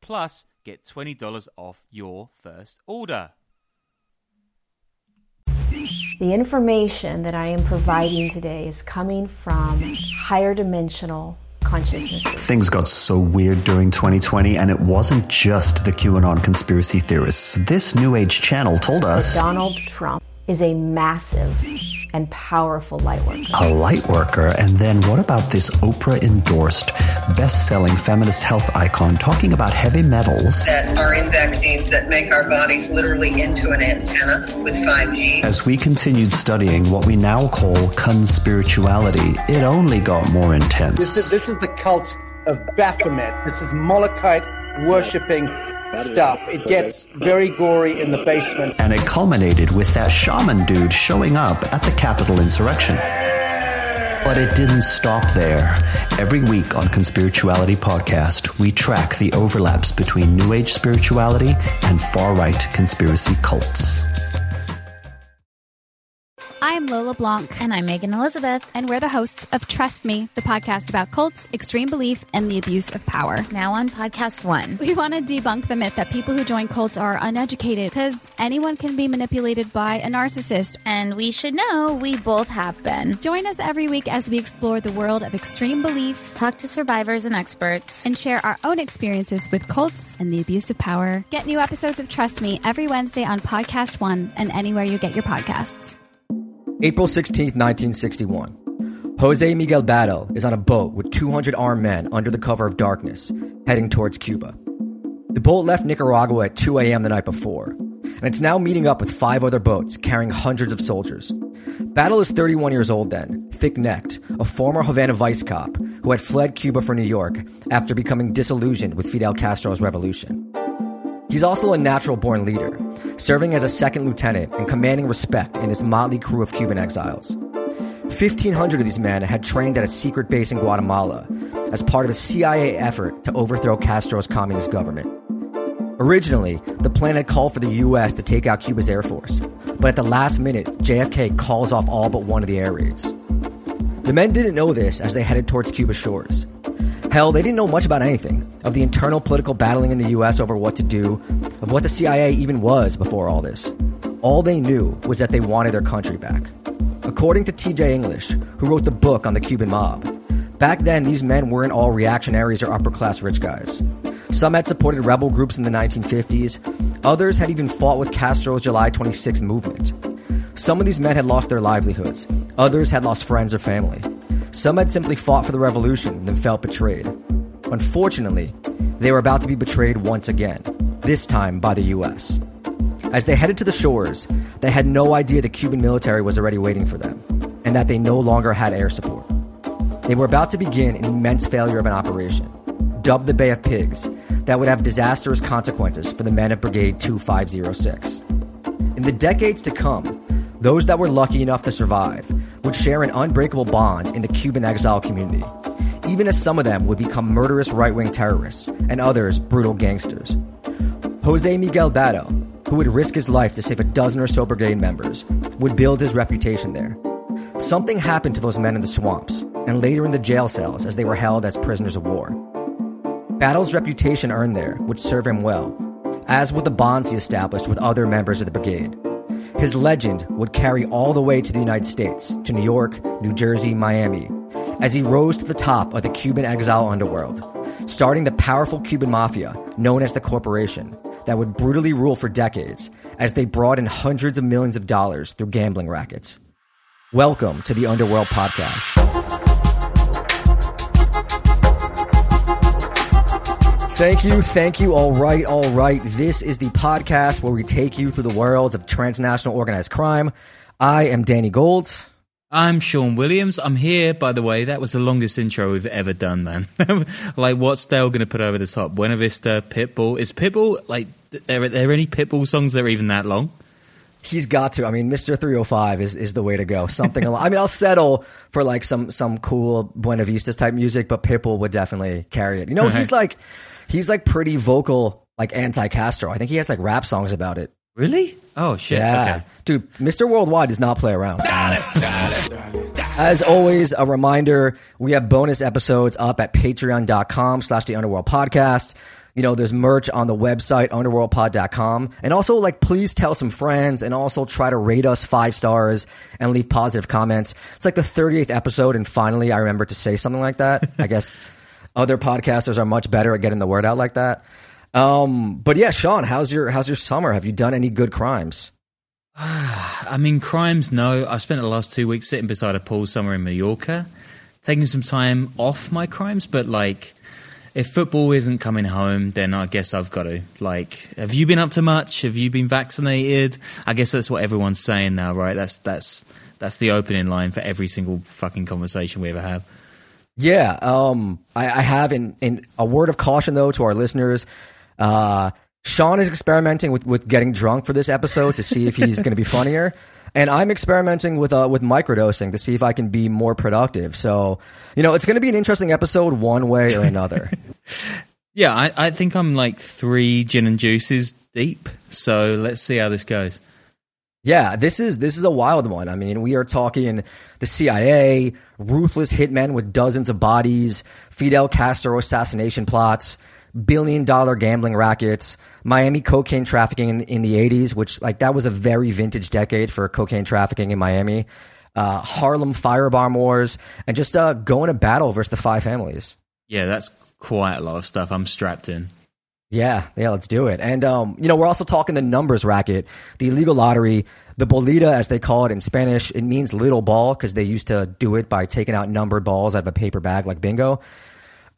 Plus, get $20 off your first order. The information that I am providing today is coming from higher dimensional consciousnesses. Things got so weird during 2020, and it wasn't just the QAnon conspiracy theorists. This New Age channel told us Donald Trump is a massive and powerful light worker. A light worker? And then what about this Oprah endorsed, best selling feminist health icon talking about heavy metals? That are in vaccines that make our bodies literally into an antenna with 5G. As we continued studying what we now call conspirituality, it only got more intense. This is, this is the cult of Baphomet. This is Molochite worshipping stuff. It gets very gory in the basement. And it culminated with that shaman dude showing up at the Capitol insurrection. But it didn't stop there. Every week on Conspirituality Podcast, we track the overlaps between New Age spirituality and far right conspiracy cults. I'm Lola Blanc. And I'm Megan Elizabeth. And we're the hosts of Trust Me, the podcast about cults, extreme belief, and the abuse of power. Now on podcast one. We want to debunk the myth that people who join cults are uneducated because anyone can be manipulated by a narcissist. And we should know we both have been. Join us every week as we explore the world of extreme belief, talk to survivors and experts, and share our own experiences with cults and the abuse of power. Get new episodes of Trust Me every Wednesday on Podcast One and anywhere you get your podcasts. April 16th, 1961. Jose Miguel Battle is on a boat with 200 armed men under the cover of darkness, heading towards Cuba. The boat left Nicaragua at 2 a.m. the night before, and it's now meeting up with five other boats carrying hundreds of soldiers. Battle is 31 years old then, thick necked, a former Havana vice cop who had fled Cuba for New York after becoming disillusioned with Fidel Castro's revolution. He's also a natural born leader, serving as a second lieutenant and commanding respect in this motley crew of Cuban exiles. 1,500 of these men had trained at a secret base in Guatemala as part of a CIA effort to overthrow Castro's communist government. Originally, the plan had called for the U.S. to take out Cuba's Air Force, but at the last minute, JFK calls off all but one of the air raids. The men didn't know this as they headed towards Cuba's shores. Hell, they didn't know much about anything of the internal political battling in the US over what to do, of what the CIA even was before all this. All they knew was that they wanted their country back. According to TJ English, who wrote the book on the Cuban mob, back then these men weren't all reactionaries or upper class rich guys. Some had supported rebel groups in the 1950s, others had even fought with Castro's July 26 movement. Some of these men had lost their livelihoods, others had lost friends or family. Some had simply fought for the revolution and then felt betrayed. Unfortunately, they were about to be betrayed once again, this time by the US. As they headed to the shores, they had no idea the Cuban military was already waiting for them, and that they no longer had air support. They were about to begin an immense failure of an operation, dubbed the Bay of Pigs, that would have disastrous consequences for the men of Brigade 2506. In the decades to come, those that were lucky enough to survive would share an unbreakable bond in the Cuban exile community, even as some of them would become murderous right wing terrorists and others brutal gangsters. Jose Miguel Battle, who would risk his life to save a dozen or so brigade members, would build his reputation there. Something happened to those men in the swamps and later in the jail cells as they were held as prisoners of war. Battle's reputation earned there would serve him well, as would the bonds he established with other members of the brigade. His legend would carry all the way to the United States, to New York, New Jersey, Miami, as he rose to the top of the Cuban exile underworld, starting the powerful Cuban mafia known as the Corporation that would brutally rule for decades as they brought in hundreds of millions of dollars through gambling rackets. Welcome to the Underworld Podcast. Thank you, thank you. All right, all right. This is the podcast where we take you through the worlds of transnational organized crime. I am Danny Gold. I'm Sean Williams. I'm here, by the way. That was the longest intro we've ever done, man. like, what's Dale going to put over the top? Buena Vista, Pitbull. Is Pitbull, like, are there any Pitbull songs that are even that long? He's got to. I mean, Mr. 305 is, is the way to go. Something along. I mean, I'll settle for like some some cool Buena Vistas type music, but Pitbull would definitely carry it. You know, he's like he's like pretty vocal, like anti Castro. I think he has like rap songs about it. Really? Oh shit! Yeah, Okay. dude, Mr. Worldwide does not play around. As always, a reminder: we have bonus episodes up at Patreon.com/slash The Underworld Podcast. You know, there's merch on the website underworldpod.com, and also like please tell some friends, and also try to rate us five stars and leave positive comments. It's like the 38th episode, and finally I remember to say something like that. I guess other podcasters are much better at getting the word out like that. Um, but yeah, Sean, how's your how's your summer? Have you done any good crimes? I mean, crimes, no. I've spent the last two weeks sitting beside a pool somewhere in Mallorca, taking some time off my crimes, but like, if football isn't coming home, then I guess I've got to. Like, have you been up to much? Have you been vaccinated? I guess that's what everyone's saying now, right? That's that's that's the opening line for every single fucking conversation we ever have. Yeah, um, I, I have in, in a word of caution though to our listeners. Uh, Sean is experimenting with, with getting drunk for this episode to see if he's going to be funnier, and I'm experimenting with uh, with microdosing to see if I can be more productive. So, you know, it's going to be an interesting episode one way or another. Yeah, I, I think I'm like three gin and juices deep. So let's see how this goes. Yeah, this is this is a wild one. I mean, we are talking the CIA, ruthless hitmen with dozens of bodies, Fidel Castro assassination plots, billion dollar gambling rackets, Miami cocaine trafficking in, in the 80s, which like that was a very vintage decade for cocaine trafficking in Miami. Uh, Harlem firebomb wars and just uh, going to battle versus the five families. Yeah, that's quite a lot of stuff. I'm strapped in. Yeah, yeah, let's do it. And um, you know, we're also talking the numbers racket, the illegal lottery, the bolita, as they call it in Spanish. It means little ball because they used to do it by taking out numbered balls out of a paper bag like bingo.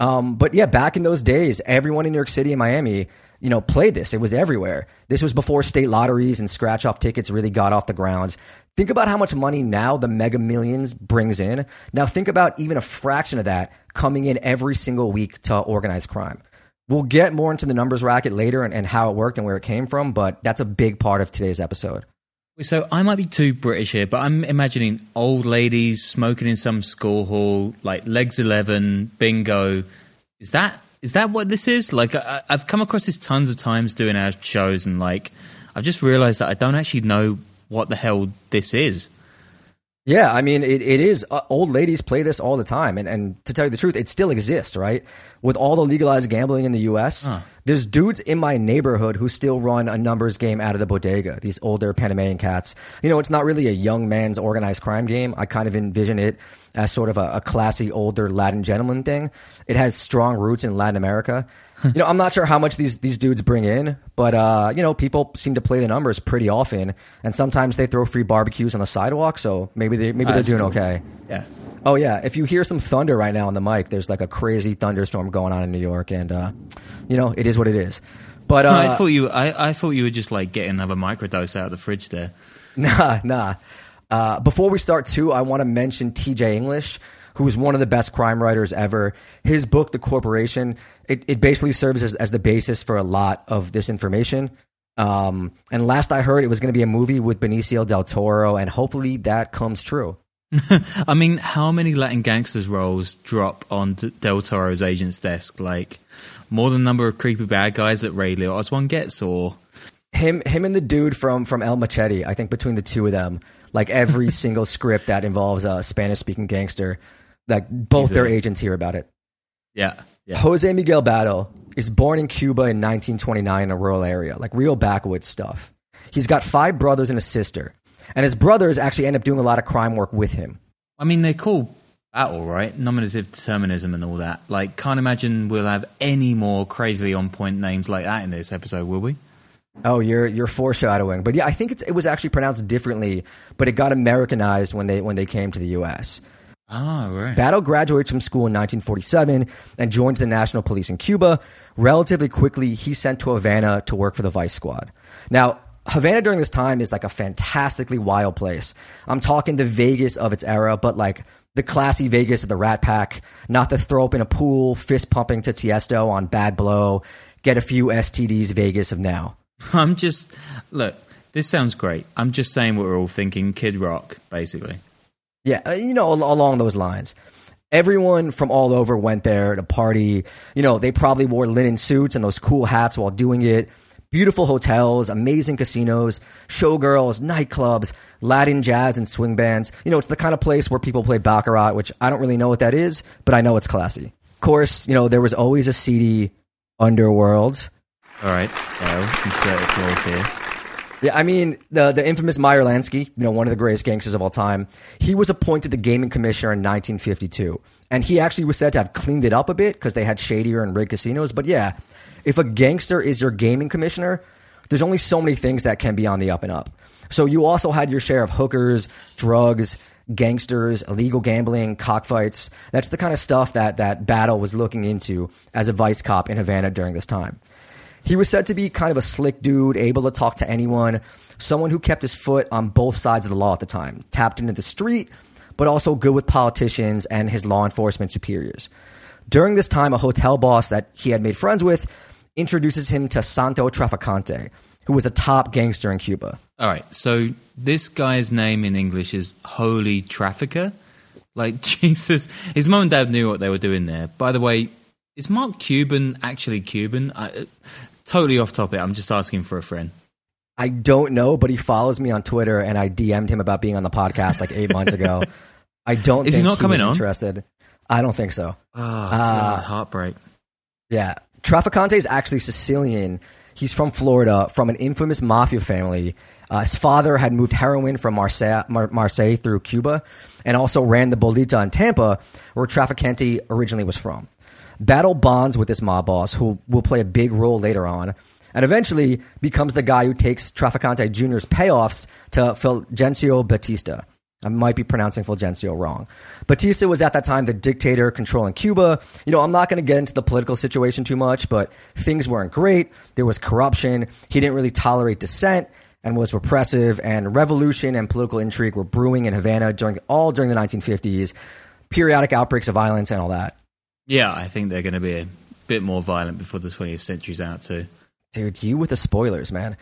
Um, but yeah, back in those days, everyone in New York City and Miami, you know, played this. It was everywhere. This was before state lotteries and scratch off tickets really got off the ground. Think about how much money now the Mega Millions brings in. Now think about even a fraction of that coming in every single week to organized crime. We'll get more into the numbers racket later and, and how it worked and where it came from, but that's a big part of today's episode. So I might be too British here, but I'm imagining old ladies smoking in some school hall, like legs eleven, bingo. Is that is that what this is? Like I, I've come across this tons of times doing our shows, and like I've just realised that I don't actually know what the hell this is. Yeah, I mean, it, it is. Uh, old ladies play this all the time. And, and to tell you the truth, it still exists, right? With all the legalized gambling in the U.S., there's dudes in my neighborhood who still run a numbers game out of the bodega, these older Panamanian cats. You know, it's not really a young man's organized crime game. I kind of envision it as sort of a, a classy, older Latin gentleman thing. It has strong roots in Latin America. You know, I'm not sure how much these these dudes bring in, but uh, you know, people seem to play the numbers pretty often, and sometimes they throw free barbecues on the sidewalk, so maybe they maybe Oh, they're doing cool. okay. Yeah. Oh yeah, if you hear some thunder right now on the mic, there's like a crazy thunderstorm going on in New York, and uh, you know, it is what it is. But uh, I thought you I, I thought you were just like getting another microdose out of the fridge there. Nah, nah. Uh, before we start, too, I want to mention T.J. English, who is one of the best crime writers ever. His book, The Corporation, it, it basically serves as, as the basis for a lot of this information. Um, and last I heard, it was going to be a movie with Benicio del Toro, and hopefully that comes true. I mean, how many Latin gangsters roles drop on Del Toro's agent's desk? Like more than the number of creepy bad guys that Ray Liotta's one gets, or Him, him, and the dude from from El Machete. I think between the two of them, like every single script that involves a Spanish speaking gangster, like both their agents hear about it. yeah, yeah. Jose Miguel Battle is born in Cuba in 1929 in a rural area, like real backwoods stuff. He's got five brothers and a sister, and his brothers actually end up doing a lot of crime work with him. I mean, they're cool battle, right? Nominative determinism and all that. Like, can't imagine we'll have any more crazily on point names like that in this episode, will we? Oh, you're you're foreshadowing, but yeah, I think it's, it was actually pronounced differently, but it got Americanized when they when they came to the U.S. Oh, right. Battle graduates from school in 1947 and joins the National Police in Cuba. Relatively quickly, he's sent to Havana to work for the Vice Squad. Now, Havana during this time is like a fantastically wild place. I'm talking the Vegas of its era, but like the classy Vegas of the Rat Pack, not the throw up in a pool, fist pumping to Tiesto on Bad Blow, get a few STDs Vegas of now. I'm just look. This sounds great. I'm just saying what we're all thinking. Kid Rock, basically. Yeah, uh, you know, along those lines. Everyone from all over went there to party. You know, they probably wore linen suits and those cool hats while doing it. Beautiful hotels, amazing casinos, showgirls, nightclubs, Latin jazz and swing bands. You know, it's the kind of place where people play Baccarat, which I don't really know what that is, but I know it's classy. Of course, you know, there was always a seedy underworld. All right, well, insert applause here. Yeah, I mean the the infamous Meyer Lansky, you know, one of the greatest gangsters of all time. He was appointed the gaming commissioner in 1952, and he actually was said to have cleaned it up a bit because they had shadier and rigged casinos. But yeah, if a gangster is your gaming commissioner, there's only so many things that can be on the up and up. So you also had your share of hookers, drugs, gangsters, illegal gambling, cockfights. That's the kind of stuff that that Battle was looking into as a vice cop in Havana during this time. He was said to be kind of a slick dude, able to talk to anyone, someone who kept his foot on both sides of the law at the time, tapped into the street, but also good with politicians and his law enforcement superiors. During this time, a hotel boss that he had made friends with introduces him to Santo Traficante, who was a top gangster in Cuba. All right, so this guy's name in English is Holy Trafficker. Like Jesus, his mom and dad knew what they were doing there. By the way, is Mark Cuban actually Cuban? I, totally off topic. I'm just asking for a friend. I don't know, but he follows me on Twitter, and I DM'd him about being on the podcast like eight months ago. I don't. Is he think not coming was on? Interested? I don't think so. Oh, Uh, heartbreak. Yeah. Traficante is actually Sicilian. He's from Florida, from an infamous mafia family. Uh, his father had moved heroin from Marseille, Mar- Marseille through Cuba and also ran the Bolita in Tampa, where Traficante originally was from. Battle bonds with this mob boss, who will play a big role later on, and eventually becomes the guy who takes Traficante Jr.'s payoffs to Fulgencio Batista. I might be pronouncing Fulgencio wrong. Batista was at that time the dictator controlling Cuba. You know, I'm not going to get into the political situation too much, but things weren't great. There was corruption. He didn't really tolerate dissent and was repressive, and revolution and political intrigue were brewing in Havana during all during the 1950s. Periodic outbreaks of violence and all that. Yeah, I think they're going to be a bit more violent before the 20th century's out too. Dude, you with the spoilers, man.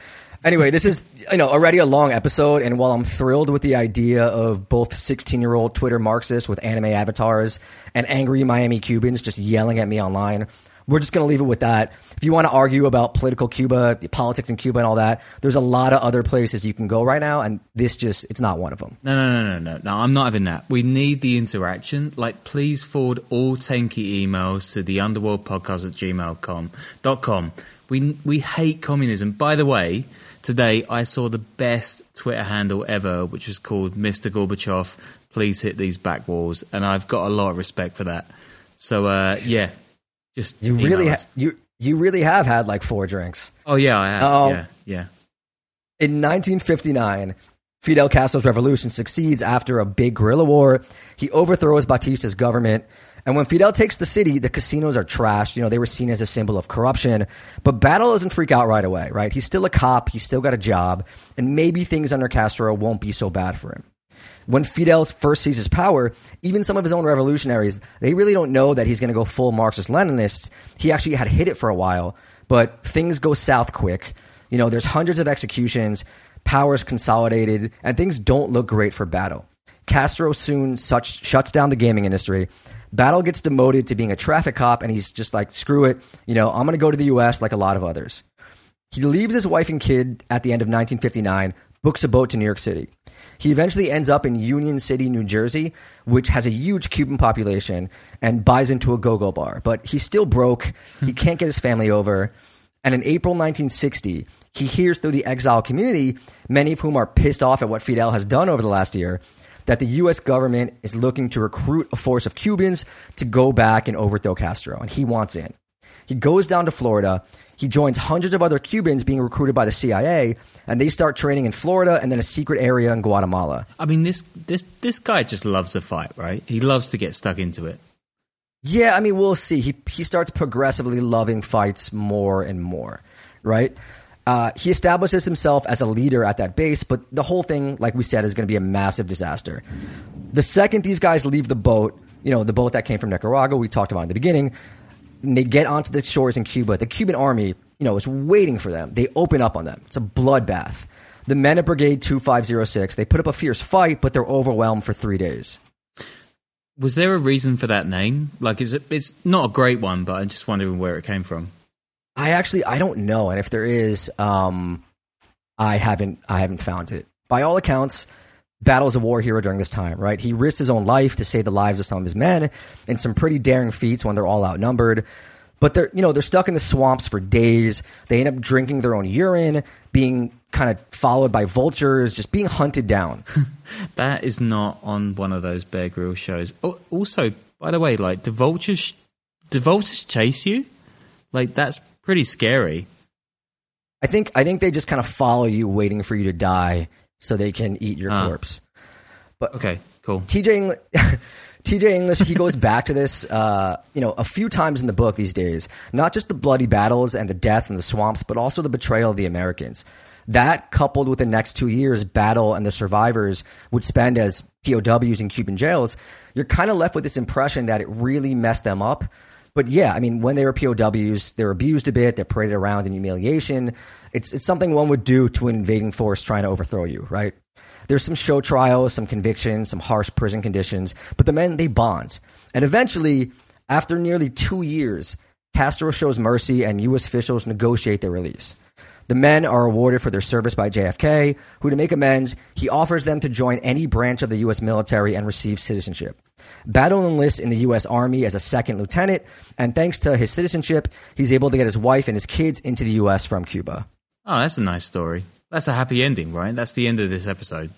Anyway, this is you know already a long episode, and while I'm thrilled with the idea of both 16 year old Twitter Marxists with anime avatars and angry Miami Cubans just yelling at me online, we're just going to leave it with that. If you want to argue about political Cuba, politics in Cuba, and all that, there's a lot of other places you can go right now, and this just it's not one of them. No, no, no, no, no, no. I'm not having that. We need the interaction. Like, please forward all tanky emails to the underworld podcast at gmail.com. We, we hate communism. By the way, today I saw the best Twitter handle ever, which was called Mr. Gorbachev. Please hit these back walls. And I've got a lot of respect for that. So, uh, yeah, just You really ha- you you really have had like four drinks. Oh, yeah, I have. Oh. Yeah, yeah. In 1959, Fidel Castro's revolution succeeds after a big guerrilla war. He overthrows Batista's government. And when Fidel takes the city, the casinos are trashed. You know, they were seen as a symbol of corruption. But Battle doesn't freak out right away, right? He's still a cop. He's still got a job. And maybe things under Castro won't be so bad for him. When Fidel first seizes power, even some of his own revolutionaries, they really don't know that he's going to go full Marxist Leninist. He actually had hit it for a while, but things go south quick. You know, there's hundreds of executions, power's consolidated, and things don't look great for Battle. Castro soon such, shuts down the gaming industry. Battle gets demoted to being a traffic cop, and he's just like, screw it. You know, I'm going to go to the U.S. like a lot of others. He leaves his wife and kid at the end of 1959, books a boat to New York City. He eventually ends up in Union City, New Jersey, which has a huge Cuban population, and buys into a go go bar. But he's still broke. He hmm. can't get his family over. And in April 1960, he hears through the exile community, many of whom are pissed off at what Fidel has done over the last year, that the U.S. government is looking to recruit a force of Cubans to go back and overthrow Castro, and he wants in. He goes down to Florida. He joins hundreds of other Cubans being recruited by the CIA, and they start training in Florida and then a secret area in Guatemala. I mean, this this this guy just loves a fight, right? He loves to get stuck into it. Yeah, I mean, we'll see. He he starts progressively loving fights more and more, right? Uh, he establishes himself as a leader at that base, but the whole thing, like we said, is going to be a massive disaster. The second these guys leave the boat, you know, the boat that came from Nicaragua, we talked about in the beginning, they get onto the shores in Cuba. The Cuban army, you know, is waiting for them. They open up on them. It's a bloodbath. The men of Brigade 2506, they put up a fierce fight, but they're overwhelmed for three days. Was there a reason for that name? Like, is it? It's not a great one, but I'm just wondering where it came from. I actually I don't know, and if there is, um, I haven't I haven't found it. By all accounts, Battle's a war hero during this time, right? He risks his own life to save the lives of some of his men in some pretty daring feats when they're all outnumbered. But they're you know they're stuck in the swamps for days. They end up drinking their own urine, being kind of followed by vultures, just being hunted down. That is not on one of those Bear Grylls shows. Oh, also, by the way, like, do vultures do vultures chase you? Like, that's pretty scary. I think I think they just kind of follow you, waiting for you to die so they can eat your Ah. corpse. But okay, cool. TJ Engl- TJ English he goes back to this uh, you know a few times in the book these days. Not just the bloody battles and the death in the swamps, but also the betrayal of the Americans. That coupled with the next two years, battle and the survivors would spend as POWs in Cuban jails, you're kind of left with this impression that it really messed them up. But yeah, I mean, when they were POWs, they're abused a bit, they're paraded around in humiliation. It's it's something one would do to an invading force trying to overthrow you, right? There's some show trials, some convictions, some harsh prison conditions, but the men they bond. And eventually, after nearly two years, Castro shows mercy and U.S. officials negotiate their release. The men are awarded for their service by JFK, who, to make amends, he offers them to join any branch of the U.S. military and receive citizenship. Battle enlists in the U.S. Army as a second lieutenant, and thanks to his citizenship, he's able to get his wife and his kids into the U.S. from Cuba. Oh, that's a nice story. That's a happy ending, right? That's the end of this episode.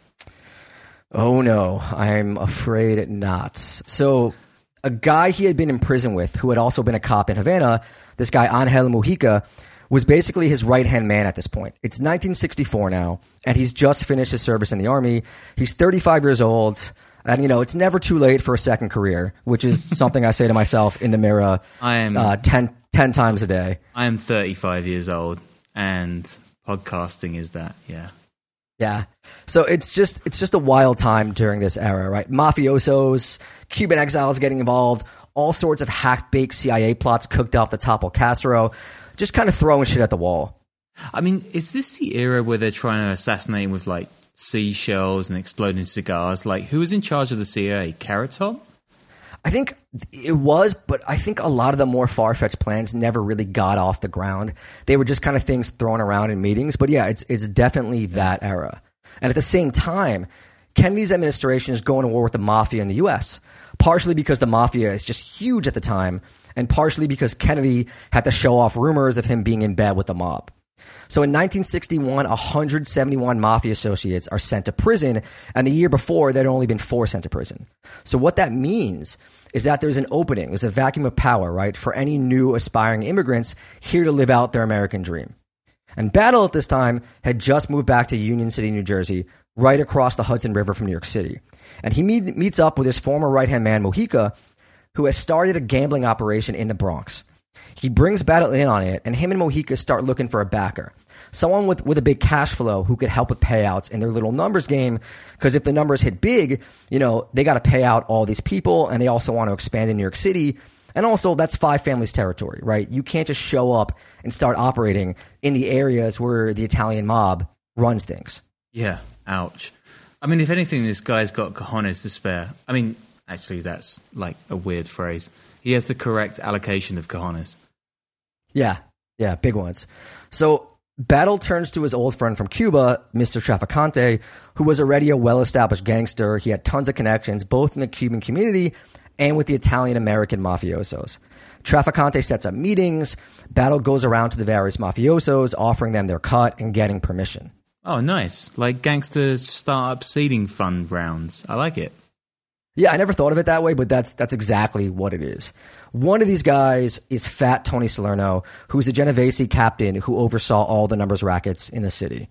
Oh no, I'm afraid not. So, a guy he had been in prison with, who had also been a cop in Havana, this guy Angel Mojica, was basically his right hand man at this point. It's 1964 now, and he's just finished his service in the army. He's 35 years old, and you know it's never too late for a second career, which is something I say to myself in the mirror I am- uh, 10, 10 times a day. I am 35 years old, and podcasting is that. Yeah. Yeah. So it's just it's just a wild time during this era, right? Mafiosos, Cuban exiles getting involved, all sorts of half baked CIA plots cooked up to topple Castro, just kind of throwing shit at the wall. I mean, is this the era where they're trying to assassinate him with like seashells and exploding cigars? Like, who was in charge of the CIA? Carrot Top? I think it was, but I think a lot of the more far fetched plans never really got off the ground. They were just kind of things thrown around in meetings. But yeah, it's it's definitely that era. And at the same time, Kennedy's administration is going to war with the mafia in the U.S. Partially because the mafia is just huge at the time, and partially because Kennedy had to show off rumors of him being in bed with the mob. So in 1961, 171 mafia associates are sent to prison, and the year before, there had only been four sent to prison. So what that means is that there's an opening, there's a vacuum of power, right, for any new aspiring immigrants here to live out their American dream. And Battle at this time had just moved back to Union City, New Jersey, right across the Hudson River from New York City. And he meet, meets up with his former right hand man, Mojica, who has started a gambling operation in the Bronx. He brings Battle in on it, and him and Mojica start looking for a backer. Someone with, with a big cash flow who could help with payouts in their little numbers game. Because if the numbers hit big, you know, they got to pay out all these people, and they also want to expand in New York City. And also, that's five families' territory, right? You can't just show up and start operating in the areas where the Italian mob runs things. Yeah. Ouch. I mean, if anything, this guy's got cojones to spare. I mean, actually, that's like a weird phrase. He has the correct allocation of cojones. Yeah, yeah, big ones. So Battle turns to his old friend from Cuba, Mr. Traficante, who was already a well established gangster. He had tons of connections, both in the Cuban community and with the Italian American mafiosos. Traficante sets up meetings. Battle goes around to the various mafiosos, offering them their cut and getting permission. Oh, nice. Like gangster startup seeding fund rounds. I like it. Yeah, I never thought of it that way, but that's that's exactly what it is. One of these guys is Fat Tony Salerno, who's a Genovese captain who oversaw all the numbers rackets in the city.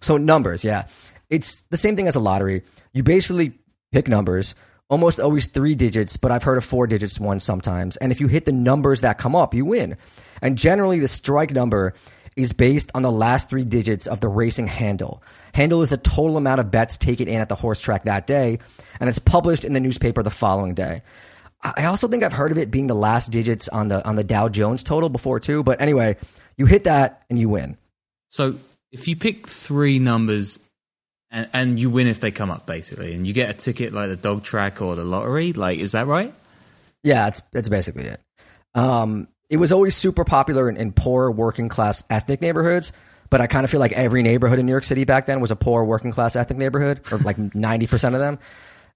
So numbers, yeah, it's the same thing as a lottery. You basically pick numbers, almost always three digits, but I've heard of four digits one sometimes. And if you hit the numbers that come up, you win. And generally, the strike number is based on the last three digits of the racing handle. Handle is the total amount of bets taken in at the horse track that day, and it's published in the newspaper the following day. I also think I've heard of it being the last digits on the on the Dow Jones total before too. But anyway, you hit that and you win. So if you pick three numbers and, and you win if they come up, basically, and you get a ticket like the dog track or the lottery, like is that right? Yeah, that's that's basically it. Um, it was always super popular in, in poor working class ethnic neighborhoods, but I kind of feel like every neighborhood in New York City back then was a poor working class ethnic neighborhood, or like 90% of them.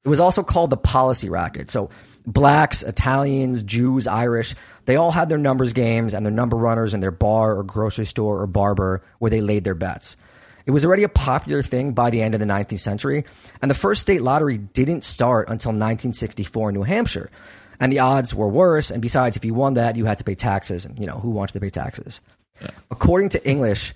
It was also called the policy racket. So blacks, Italians, Jews, Irish, they all had their numbers games and their number runners in their bar or grocery store or barber where they laid their bets. It was already a popular thing by the end of the 19th century, and the first state lottery didn't start until 1964 in New Hampshire. And the odds were worse, and besides, if you won that, you had to pay taxes, and you know, who wants to pay taxes? Yeah. According to English,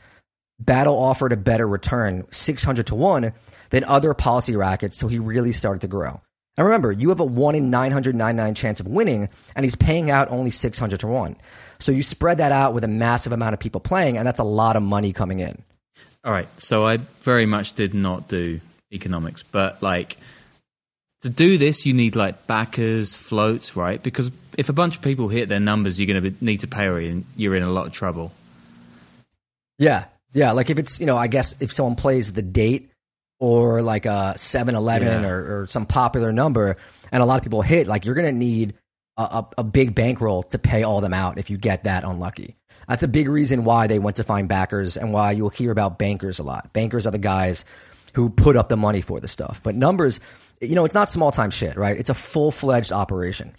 Battle offered a better return, 600 to 1, than other policy rackets, so he really started to grow. And remember, you have a 1 in 999 chance of winning, and he's paying out only 600 to 1. So you spread that out with a massive amount of people playing, and that's a lot of money coming in. All right. So I very much did not do economics, but like to do this, you need like backers, floats, right? Because if a bunch of people hit their numbers, you're going to need to pay, and you're in a lot of trouble. Yeah, yeah. Like if it's you know, I guess if someone plays the date or like uh, a 7-Eleven yeah. or, or, some popular number, and a lot of people hit, like you're going to need a, a, a big bankroll to pay all them out if you get that unlucky. That's a big reason why they went to find backers and why you'll hear about bankers a lot. Bankers are the guys who put up the money for the stuff. But numbers, you know, it's not small time shit, right? It's a full fledged operation.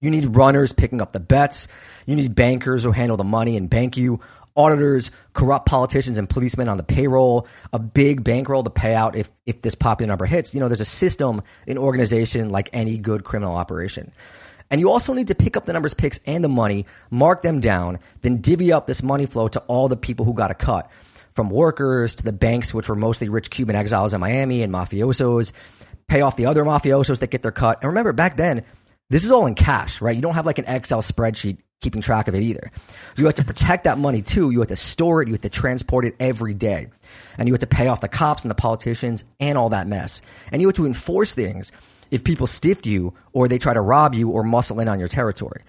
You need runners picking up the bets. You need bankers who handle the money and bank you auditors, corrupt politicians, and policemen on the payroll, a big bankroll to pay out if, if this popular number hits. You know, there's a system, an organization like any good criminal operation. And you also need to pick up the numbers picks and the money, mark them down, then divvy up this money flow to all the people who got a cut. From workers to the banks, which were mostly rich Cuban exiles in Miami and mafiosos, pay off the other mafiosos that get their cut. And remember, back then, this is all in cash, right? You don't have like an Excel spreadsheet keeping track of it either. You have to protect that money too. You have to store it. You have to transport it every day. And you have to pay off the cops and the politicians and all that mess. And you have to enforce things if people stiff you or they try to rob you or muscle in on your territory.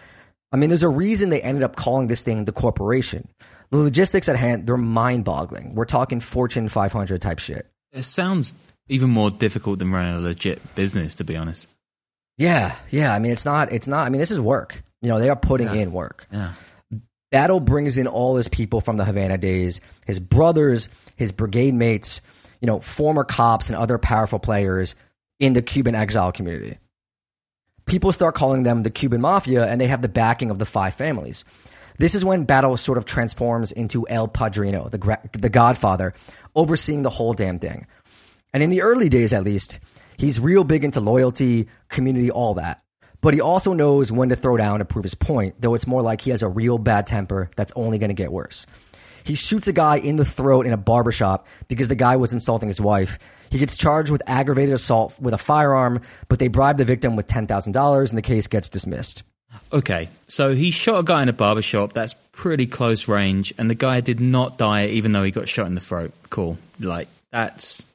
I mean, there's a reason they ended up calling this thing the corporation. The logistics at hand, they're mind boggling. We're talking Fortune 500 type shit. It sounds even more difficult than running a legit business, to be honest. Yeah, yeah. I mean, it's not, it's not, I mean, this is work. You know, they are putting yeah. in work. Yeah. Battle brings in all his people from the Havana days, his brothers, his brigade mates, you know, former cops and other powerful players in the Cuban exile community. People start calling them the Cuban Mafia, and they have the backing of the five families. This is when Battle sort of transforms into El Padrino, the, the godfather, overseeing the whole damn thing. And in the early days, at least, he's real big into loyalty, community, all that but he also knows when to throw down to prove his point, though it's more like he has a real bad temper that's only going to get worse. He shoots a guy in the throat in a barbershop because the guy was insulting his wife. He gets charged with aggravated assault with a firearm, but they bribe the victim with $10,000 and the case gets dismissed. Okay, so he shot a guy in a barbershop. That's pretty close range, and the guy did not die even though he got shot in the throat. Cool. Like, that's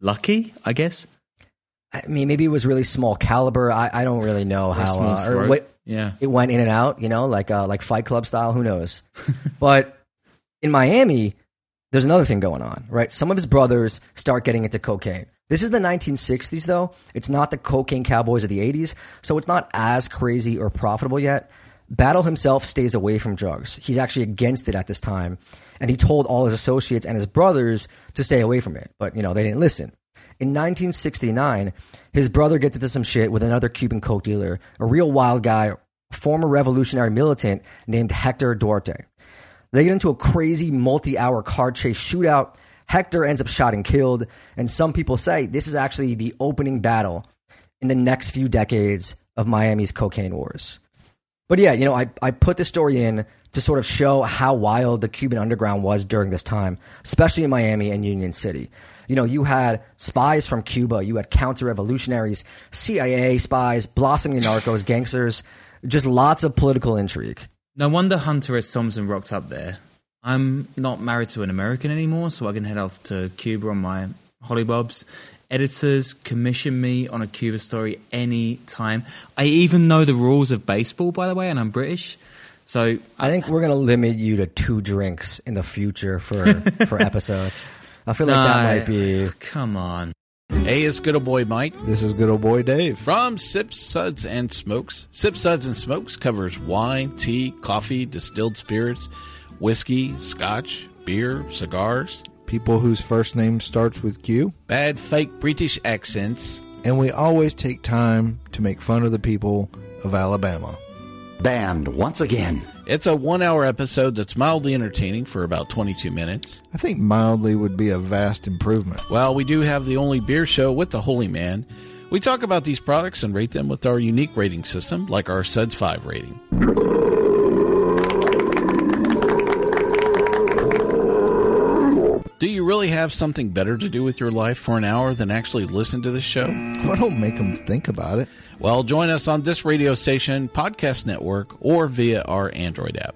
lucky, I guess. I mean, maybe it was really small caliber. I, I don't really know how uh, or what yeah. it went in and out. You know, like uh, like Fight Club style. Who knows? but in Miami, there's another thing going on, right? Some of his brothers start getting into cocaine. This is the 1960s, though. It's not the cocaine cowboys of the 80s, so it's not as crazy or profitable yet. Battle himself stays away from drugs. He's actually against it at this time, and he told all his associates and his brothers to stay away from it. But you know they didn't listen. In 1969, his brother gets into some shit with another Cuban coke dealer, a real wild guy, former revolutionary militant named Hector Duarte. They get into a crazy multi hour car chase shootout. Hector ends up shot and killed, and some people say this is actually the opening battle in the next few decades of Miami's cocaine wars. But yeah, you know, I, I put this story in to sort of show how wild the Cuban underground was during this time, especially in Miami and Union City. You know, you had spies from Cuba, you had counter revolutionaries, CIA spies, blossoming narcos, gangsters, just lots of political intrigue. No wonder Hunter S. Thompson rocked up there. I'm not married to an American anymore, so I can head off to Cuba on my hollybobs. Editors commission me on a Cuba story any time. I even know the rules of baseball, by the way, and I'm British. So I think we're going to limit you to two drinks in the future for for episodes. I feel like that might be. Come on. Hey, it's good old boy Mike This is good old boy Dave. from Sip Suds, and Smokes. Sip Suds, and Smokes covers wine, tea, coffee, distilled spirits, whiskey, scotch, beer, cigars, People whose first name starts with Q. bad fake British accents. And we always take time to make fun of the people of Alabama. Banned once again. It's a one hour episode that's mildly entertaining for about 22 minutes. I think mildly would be a vast improvement. While we do have the only beer show with the Holy Man, we talk about these products and rate them with our unique rating system, like our Suds 5 rating. Really have something better to do with your life for an hour than actually listen to this show? Well, don't make them think about it. Well, join us on this radio station, podcast network, or via our Android app.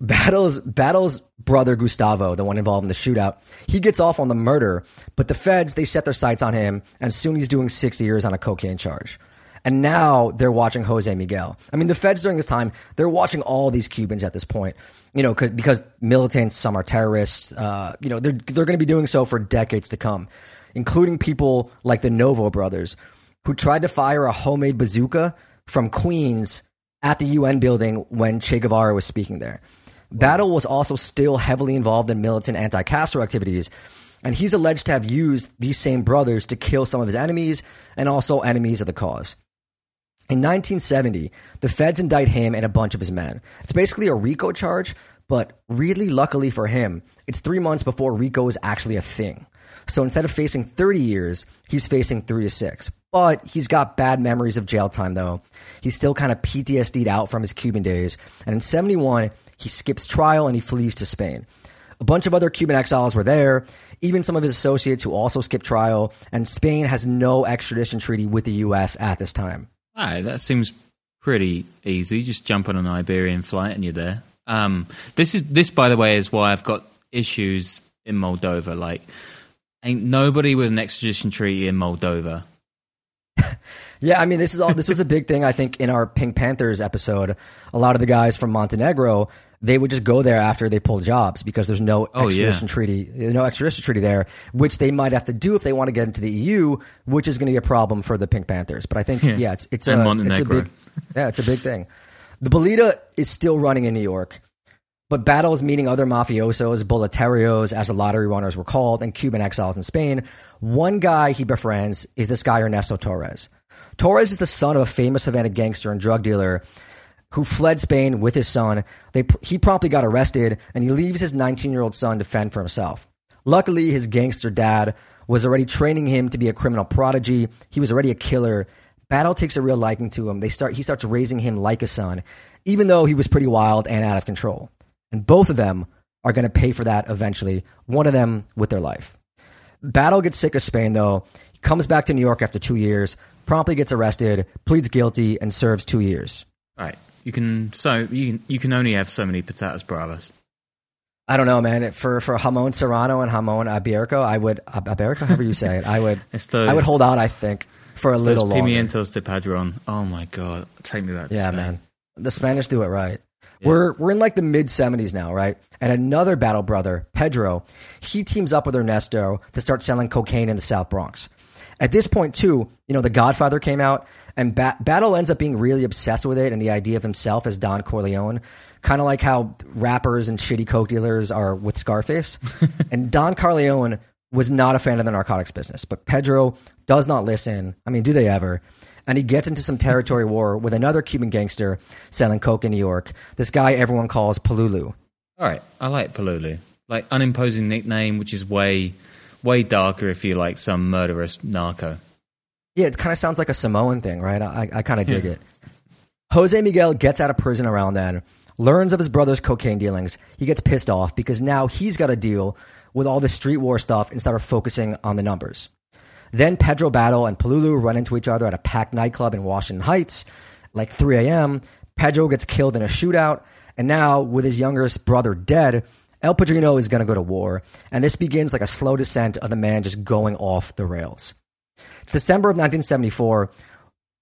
Battles Battles brother Gustavo, the one involved in the shootout, he gets off on the murder, but the feds they set their sights on him, and soon he's doing six years on a cocaine charge. And now they're watching Jose Miguel. I mean, the feds during this time they're watching all these Cubans at this point, you know, cause, because militants, some are terrorists. Uh, you know, they're they're going to be doing so for decades to come, including people like the Novo brothers, who tried to fire a homemade bazooka from Queens at the UN building when Che Guevara was speaking there. Battle was also still heavily involved in militant anti Castro activities, and he's alleged to have used these same brothers to kill some of his enemies and also enemies of the cause. In 1970, the feds indict him and a bunch of his men. It's basically a RICO charge, but really luckily for him, it's three months before RICO is actually a thing. So instead of facing 30 years, he's facing three to six. But he's got bad memories of jail time, though. He's still kind of PTSD'd out from his Cuban days. And in 71, he skips trial and he flees to Spain. A bunch of other Cuban exiles were there, even some of his associates who also skipped trial. And Spain has no extradition treaty with the U.S. at this time. Right, that seems pretty easy. Just jump on an Iberian flight and you're there. Um, this is this, by the way, is why I've got issues in Moldova. Like, ain't nobody with an extradition treaty in Moldova. Yeah, I mean, this is all. This was a big thing. I think in our Pink Panthers episode, a lot of the guys from Montenegro they would just go there after they pull jobs because there's no Oh, yeah. extradition treaty, no extradition treaty there, which they might have to do if they want to get into the EU, which is going to be a problem for the Pink Panthers. But I think, yeah, Yeah. it's it's a, it's a big, yeah, it's a big thing. The Bolita is still running in New York, but battles meeting other mafiosos, boletarios, as the lottery runners were called, and Cuban exiles in Spain. One guy he befriends is this guy Ernesto Torres. Torres is the son of a famous Havana gangster and drug dealer who fled Spain with his son. They, he promptly got arrested, and he leaves his 19 year old son to fend for himself. Luckily, his gangster dad was already training him to be a criminal prodigy. He was already a killer. Battle takes a real liking to him. They start, he starts raising him like a son, even though he was pretty wild and out of control. And both of them are going to pay for that eventually, one of them with their life. Battle gets sick of Spain, though. He comes back to New York after two years, promptly gets arrested, pleads guilty, and serves two years. All right, you can so you can, you can only have so many patatas bravas. I don't know, man. For for Jamón Serrano and Jamón Iberico, I would Iberico, however you say it, I would It's those, I would hold out. I think for a little longer. pimientos de padron. Oh my god, take me back. To Yeah, Spain. man. The Spanish do it right. We're we're in like the mid seventies now, right? And another battle brother, Pedro, he teams up with Ernesto to start selling cocaine in the South Bronx. At this point, too, you know, The Godfather came out, and ba- Battle ends up being really obsessed with it and the idea of himself as Don Corleone, kind of like how rappers and shitty coke dealers are with Scarface. and Don Corleone was not a fan of the narcotics business, but Pedro does not listen. I mean, do they ever? And he gets into some territory war with another Cuban gangster selling coke in New York. This guy everyone calls Palulu. All right, I like Palulu. Like unimposing nickname, which is way way darker if you like some murderous narco. Yeah, it kind of sounds like a Samoan thing, right? I, I kind of dig it. Jose Miguel gets out of prison around then, learns of his brother's cocaine dealings. He gets pissed off because now he's got to deal with all the street war stuff instead of focusing on the numbers. Then Pedro Battle and Palulu run into each other at a packed nightclub in Washington Heights, like 3 a.m. Pedro gets killed in a shootout, and now with his youngest brother dead, El Padrino is going to go to war, and this begins like a slow descent of the man just going off the rails. It's December of 1974.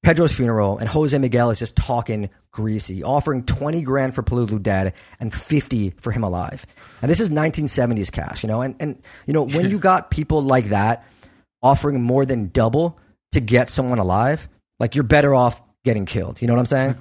Pedro's funeral, and Jose Miguel is just talking greasy, offering 20 grand for Palulu dead and 50 for him alive. And this is 1970s cash, you know? And, and you know, when you got people like that offering more than double to get someone alive, like you're better off getting killed. You know what I'm saying?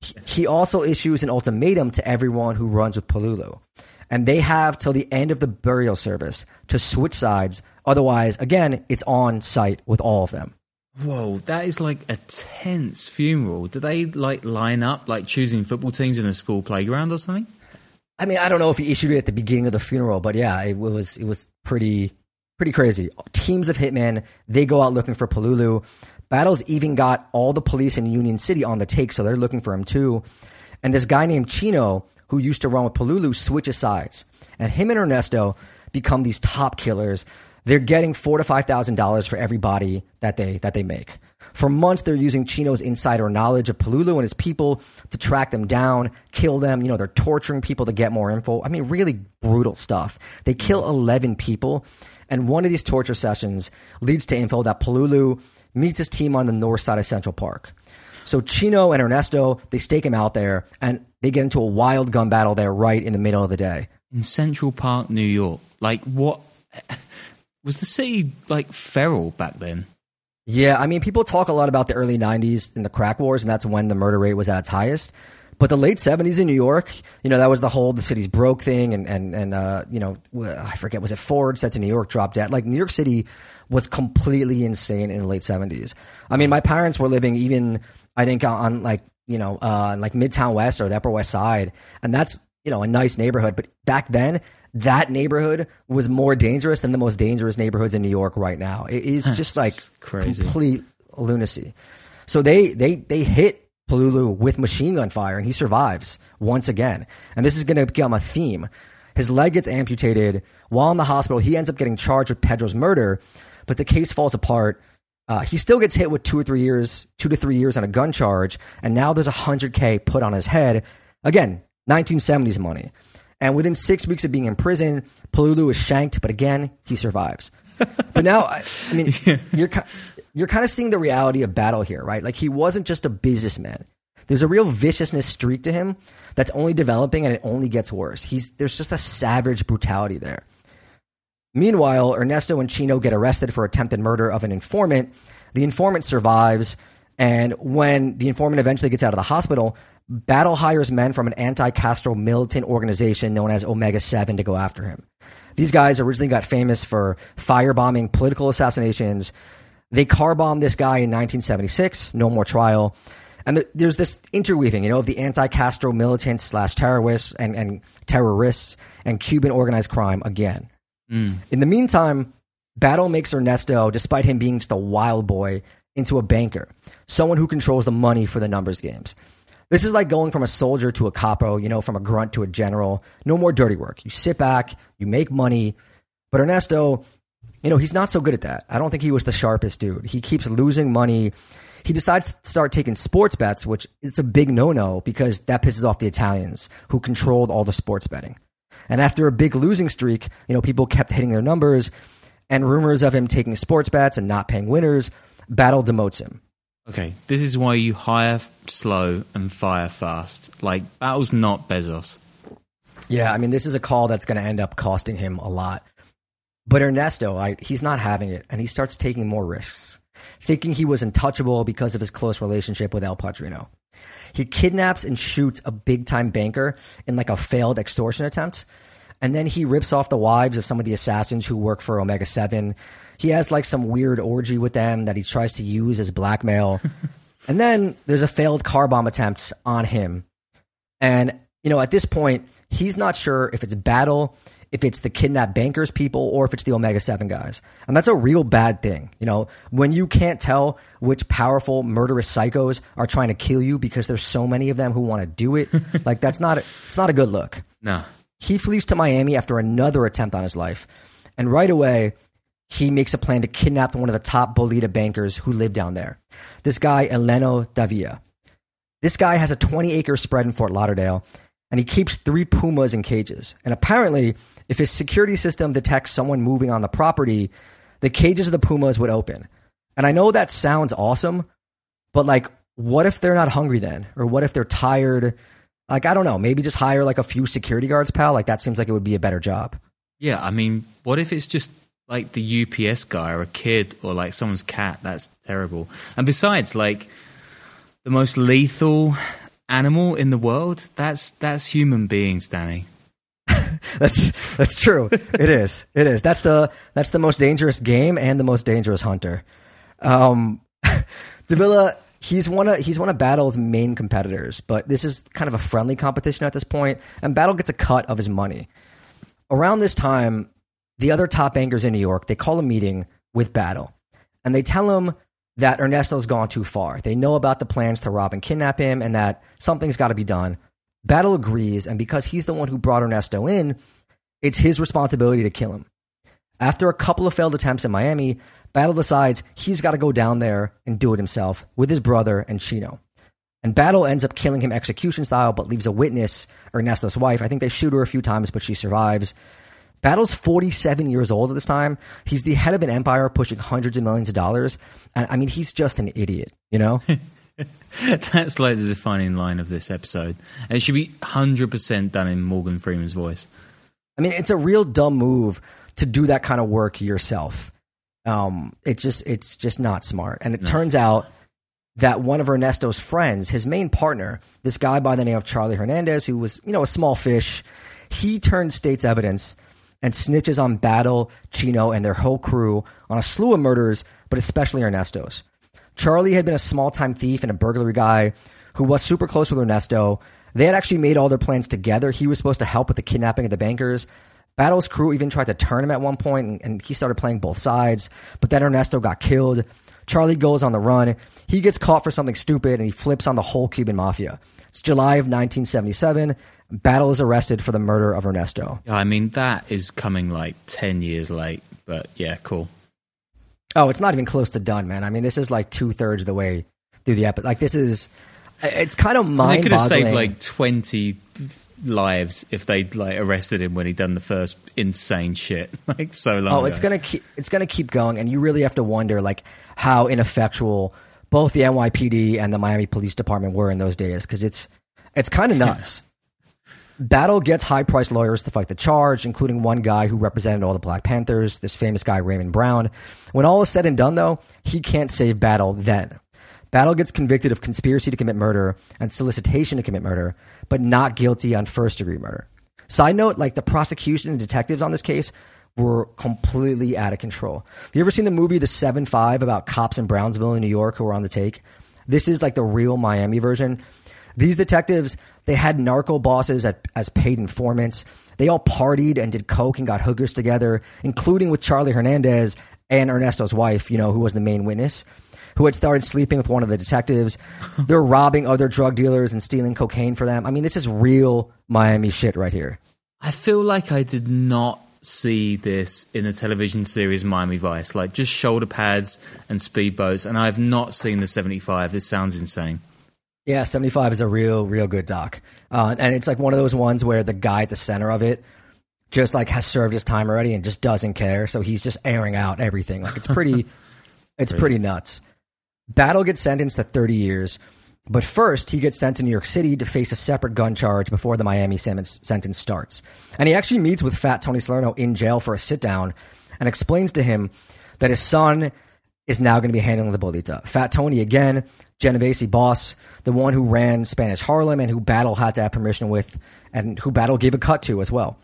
he also issues an ultimatum to everyone who runs with Palulu. And they have till the end of the burial service to switch sides. Otherwise, again, it's on site with all of them. Whoa, that is like a tense funeral. Do they like line up like choosing football teams in a school playground or something? I mean, I don't know if he issued it at the beginning of the funeral, but yeah, it was it was pretty pretty crazy. Teams of hitmen, they go out looking for Palulu. Battles even got all the police in Union City on the take, so they're looking for him too. And this guy named Chino, who used to run with Palulu, switches sides. And him and Ernesto become these top killers they're getting four to five thousand dollars for every body that they that they make. For months, they're using Chino's insider knowledge of Palulu and his people to track them down, kill them. You know, they're torturing people to get more info. I mean, really brutal stuff. They kill 11 people, and one of these torture sessions leads to info that Palulu meets his team on the north side of Central Park. So Chino and Ernesto, they stake him out there, and they get into a wild gun battle there right in the middle of the day. In Central Park, New York. Like, what? Was the city like feral back then? Yeah, I mean, people talk a lot about the early 90s and the crack wars, and that's when the murder rate was at its highest. But the late 70s in New York, you know, that was the whole the city's broke thing. And, and, and uh, you know, I forget, was it Ford said to New York dropped dead? Like, New York City was completely insane in the late 70s. I mean, my parents were living even, I think, on like, you know, uh, like Midtown West or the Upper West Side. And that's, you know, a nice neighborhood. But back then, that neighborhood was more dangerous than the most dangerous neighborhoods in New York right now. It is That's just like crazy. complete lunacy. So they they they hit Palulu with machine gun fire, and he survives once again. And this is going to become a theme. His leg gets amputated while in the hospital. He ends up getting charged with Pedro's murder, but the case falls apart. Uh, he still gets hit with two or three years, two to three years on a gun charge, and now there's a hundred k put on his head. Again, 1970s money. And within six weeks of being in prison, Palulu is shanked, but again, he survives. but now, I, I mean, yeah. you're you're kind of seeing the reality of battle here, right? Like he wasn't just a businessman. There's a real viciousness streak to him that's only developing, and it only gets worse. He's there's just a savage brutality there. Meanwhile, Ernesto and Chino get arrested for attempted murder of an informant. The informant survives, and when the informant eventually gets out of the hospital, Battle hires men from an anti Castro militant organization known as Omega 7 to go after him. These guys originally got famous for firebombing political assassinations. They car bombed this guy in 1976, no more trial. And there's this interweaving, you know, of the anti Castro militants slash terrorists and, and terrorists and Cuban organized crime again. Mm. In the meantime, Battle makes Ernesto, despite him being just a wild boy, into a banker, someone who controls the money for the numbers games. This is like going from a soldier to a capo, you know, from a grunt to a general. No more dirty work. You sit back, you make money. But Ernesto, you know, he's not so good at that. I don't think he was the sharpest dude. He keeps losing money. He decides to start taking sports bets, which it's a big no-no because that pisses off the Italians who controlled all the sports betting. And after a big losing streak, you know, people kept hitting their numbers and rumors of him taking sports bets and not paying winners, Battle demotes him. Okay, this is why you hire slow and fire fast. Like Battle's not Bezos. Yeah, I mean this is a call that's going to end up costing him a lot. But Ernesto, I, he's not having it, and he starts taking more risks, thinking he was untouchable because of his close relationship with El Padrino. He kidnaps and shoots a big time banker in like a failed extortion attempt, and then he rips off the wives of some of the assassins who work for Omega Seven he has like some weird orgy with them that he tries to use as blackmail. and then there's a failed car bomb attempt on him. And, you know, at this point, he's not sure if it's battle, if it's the kidnapped bankers people or if it's the Omega 7 guys. And that's a real bad thing. You know, when you can't tell which powerful murderous psychos are trying to kill you because there's so many of them who want to do it, like that's not a, it's not a good look. No. He flees to Miami after another attempt on his life. And right away, he makes a plan to kidnap one of the top Bolita bankers who live down there. This guy, Eleno Davila. This guy has a 20 acre spread in Fort Lauderdale, and he keeps three pumas in cages. And apparently, if his security system detects someone moving on the property, the cages of the pumas would open. And I know that sounds awesome, but like, what if they're not hungry then? Or what if they're tired? Like, I don't know. Maybe just hire like a few security guards, pal. Like, that seems like it would be a better job. Yeah, I mean, what if it's just like the UPS guy or a kid or like someone's cat? That's terrible. And besides, like the most lethal animal in the world, that's that's human beings, Danny. that's that's true. it is. It is. That's the that's the most dangerous game and the most dangerous hunter. Um, Davila, he's one of he's one of Battle's main competitors, but this is kind of a friendly competition at this point, and Battle gets a cut of his money. Around this time, the other top anchors in New York they call a meeting with Battle, and they tell him that Ernesto's gone too far. They know about the plans to rob and kidnap him, and that something's got to be done. Battle agrees, and because he's the one who brought Ernesto in, it's his responsibility to kill him. After a couple of failed attempts in Miami, Battle decides he's got to go down there and do it himself with his brother and Chino. And Battle ends up killing him execution style, but leaves a witness, Ernesto's wife. I think they shoot her a few times, but she survives. Battle's 47 years old at this time. He's the head of an empire pushing hundreds of millions of dollars. And I mean, he's just an idiot, you know? That's like the defining line of this episode. And it should be 100% done in Morgan Freeman's voice. I mean, it's a real dumb move to do that kind of work yourself. Um, it just it's just not smart. And it no. turns out that one of Ernesto's friends, his main partner, this guy by the name of Charlie Hernandez, who was, you know, a small fish, he turned state's evidence and snitches on Battle, Chino, and their whole crew on a slew of murders, but especially Ernesto's. Charlie had been a small time thief and a burglary guy who was super close with Ernesto. They had actually made all their plans together. He was supposed to help with the kidnapping of the bankers. Battle's crew even tried to turn him at one point, and, and he started playing both sides. But then Ernesto got killed. Charlie goes on the run. He gets caught for something stupid, and he flips on the whole Cuban mafia. It's July of 1977. Battle is arrested for the murder of Ernesto. I mean, that is coming like 10 years late, but yeah, cool. Oh, it's not even close to done, man. I mean, this is like two thirds of the way through the episode. Like, this is, it's kind of mind They could have saved like 20 lives if they'd like arrested him when he'd done the first insane shit like so long. Oh, ago. it's gonna keep it's gonna keep going, and you really have to wonder like how ineffectual both the NYPD and the Miami Police Department were in those days because it's it's kind of nuts. Battle gets high priced lawyers to fight the charge, including one guy who represented all the Black Panthers, this famous guy, Raymond Brown. When all is said and done, though, he can't save Battle then. Battle gets convicted of conspiracy to commit murder and solicitation to commit murder, but not guilty on first degree murder. Side note, like the prosecution and detectives on this case were completely out of control. Have you ever seen the movie The Seven Five about cops in Brownsville in New York who were on the take? This is like the real Miami version. These detectives, they had narco bosses at, as paid informants. They all partied and did coke and got hookers together, including with Charlie Hernandez and Ernesto's wife, you know, who was the main witness, who had started sleeping with one of the detectives. They're robbing other drug dealers and stealing cocaine for them. I mean, this is real Miami shit right here. I feel like I did not see this in the television series Miami Vice, like just shoulder pads and speedboats, and I have not seen the 75. This sounds insane. Yeah, 75 is a real, real good doc. Uh, and it's like one of those ones where the guy at the center of it just like has served his time already and just doesn't care. So he's just airing out everything. Like it's pretty, it's pretty nuts. Battle gets sentenced to 30 years, but first he gets sent to New York City to face a separate gun charge before the Miami sentence starts. And he actually meets with Fat Tony Salerno in jail for a sit down and explains to him that his son is now going to be handling the bolita. Fat Tony again, Genovese boss, the one who ran Spanish Harlem and who Battle had to have permission with, and who Battle gave a cut to as well.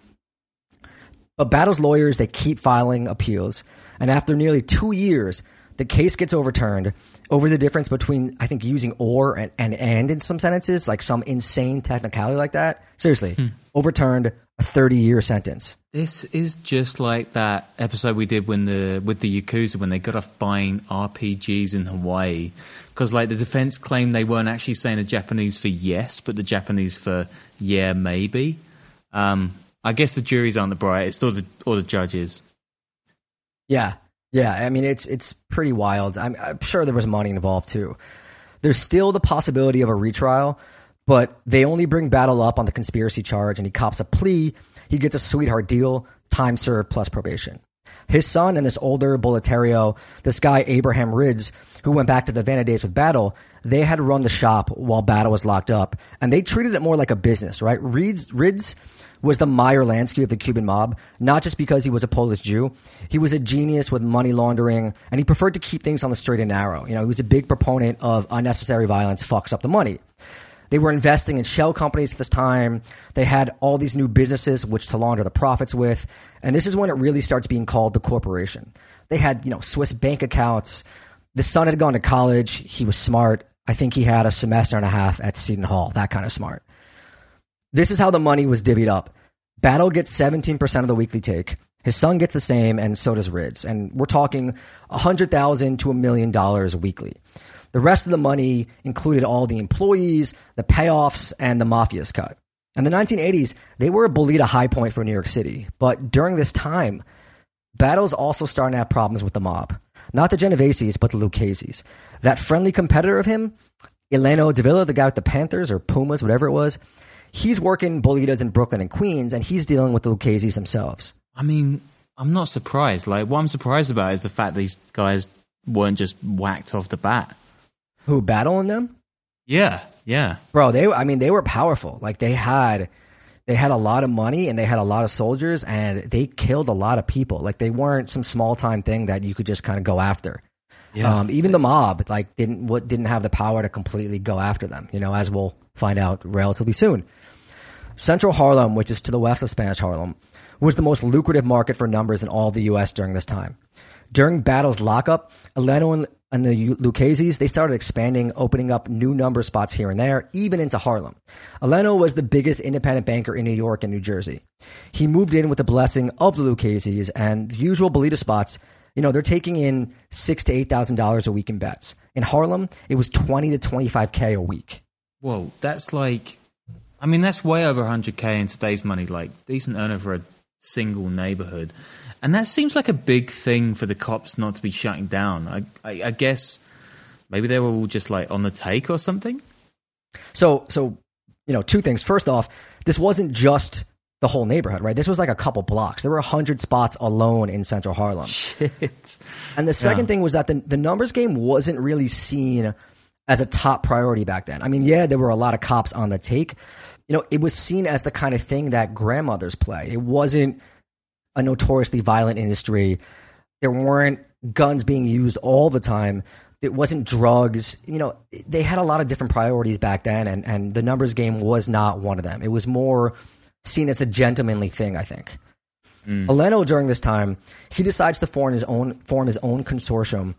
But Battle's lawyers they keep filing appeals, and after nearly two years, the case gets overturned over the difference between I think using or and and, and in some sentences, like some insane technicality like that. Seriously, hmm. overturned a 30 year sentence. This is just like that episode we did when the with the Yakuza when they got off buying RPGs in Hawaii because like the defense claimed they weren't actually saying the Japanese for yes, but the Japanese for yeah maybe. Um, I guess the juries aren't the brightest or the or the judges. Yeah, yeah. I mean, it's it's pretty wild. I'm, I'm sure there was money involved too. There's still the possibility of a retrial, but they only bring Battle up on the conspiracy charge, and he cops a plea. He gets a sweetheart deal, time served plus probation. His son and this older Boletario, this guy Abraham Rydz, who went back to the Havana days with Battle, they had run the shop while Battle was locked up, and they treated it more like a business, right? Rydz, Rydz was the Meyer Lansky of the Cuban mob, not just because he was a Polish Jew. He was a genius with money laundering, and he preferred to keep things on the straight and narrow. You know, he was a big proponent of unnecessary violence fucks up the money. They were investing in shell companies at this time. They had all these new businesses which to launder the profits with. And this is when it really starts being called the corporation. They had, you know, Swiss bank accounts. The son had gone to college. He was smart. I think he had a semester and a half at Seton Hall, that kind of smart. This is how the money was divvied up. Battle gets 17% of the weekly take. His son gets the same, and so does Rydz. And we're talking 100,000 to a million dollars weekly. The rest of the money included all the employees, the payoffs, and the mafia's cut. In the 1980s, they were a Bolita high point for New York City. But during this time, Battle's also starting to have problems with the mob. Not the Genoveses, but the Lucchese's. That friendly competitor of him, Eleno Davila, the guy with the Panthers or Pumas, whatever it was, he's working Bolitas in Brooklyn and Queens, and he's dealing with the Lucchese's themselves. I mean, I'm not surprised. Like, what I'm surprised about is the fact these guys weren't just whacked off the bat. Who battling them? Yeah, yeah, bro. They, I mean, they were powerful. Like they had, they had a lot of money and they had a lot of soldiers, and they killed a lot of people. Like they weren't some small time thing that you could just kind of go after. Yeah. Um, even the mob, like, didn't what didn't have the power to completely go after them. You know, as we'll find out relatively soon. Central Harlem, which is to the west of Spanish Harlem, was the most lucrative market for numbers in all the U.S. during this time. During Battle's lockup, Eleno and, the Lucchese's, they started expanding, opening up new number spots here and there, even into Harlem. Eleno was the biggest independent banker in New York and New Jersey. He moved in with the blessing of the Lucchese's and the usual Bolita spots. You know, they're taking in six to eight thousand dollars a week in bets. In Harlem, it was twenty to twenty-five k a week. Whoa, that's like, I mean, that's way over hundred k in today's money. Like decent earner for a single neighborhood. And that seems like a big thing for the cops not to be shutting down. I, I, I guess maybe they were all just like on the take or something. So, so you know, two things. First off, this wasn't just the whole neighborhood, right? This was like a couple blocks. There were a hundred spots alone in Central Harlem. Shit. And the second Yeah. thing was that the the numbers game wasn't really seen as a top priority back then. I mean, yeah, there were a lot of cops on the take. You know, it was seen as the kind of thing that grandmothers play. It wasn't a notoriously violent industry. There weren't guns being used all the time. It wasn't drugs. You know, they had a lot of different priorities back then, and, and the numbers game was not one of them. It was more seen as a gentlemanly thing, I think. Hmm. Eleno, during this time, he decides to form his own form his own consortium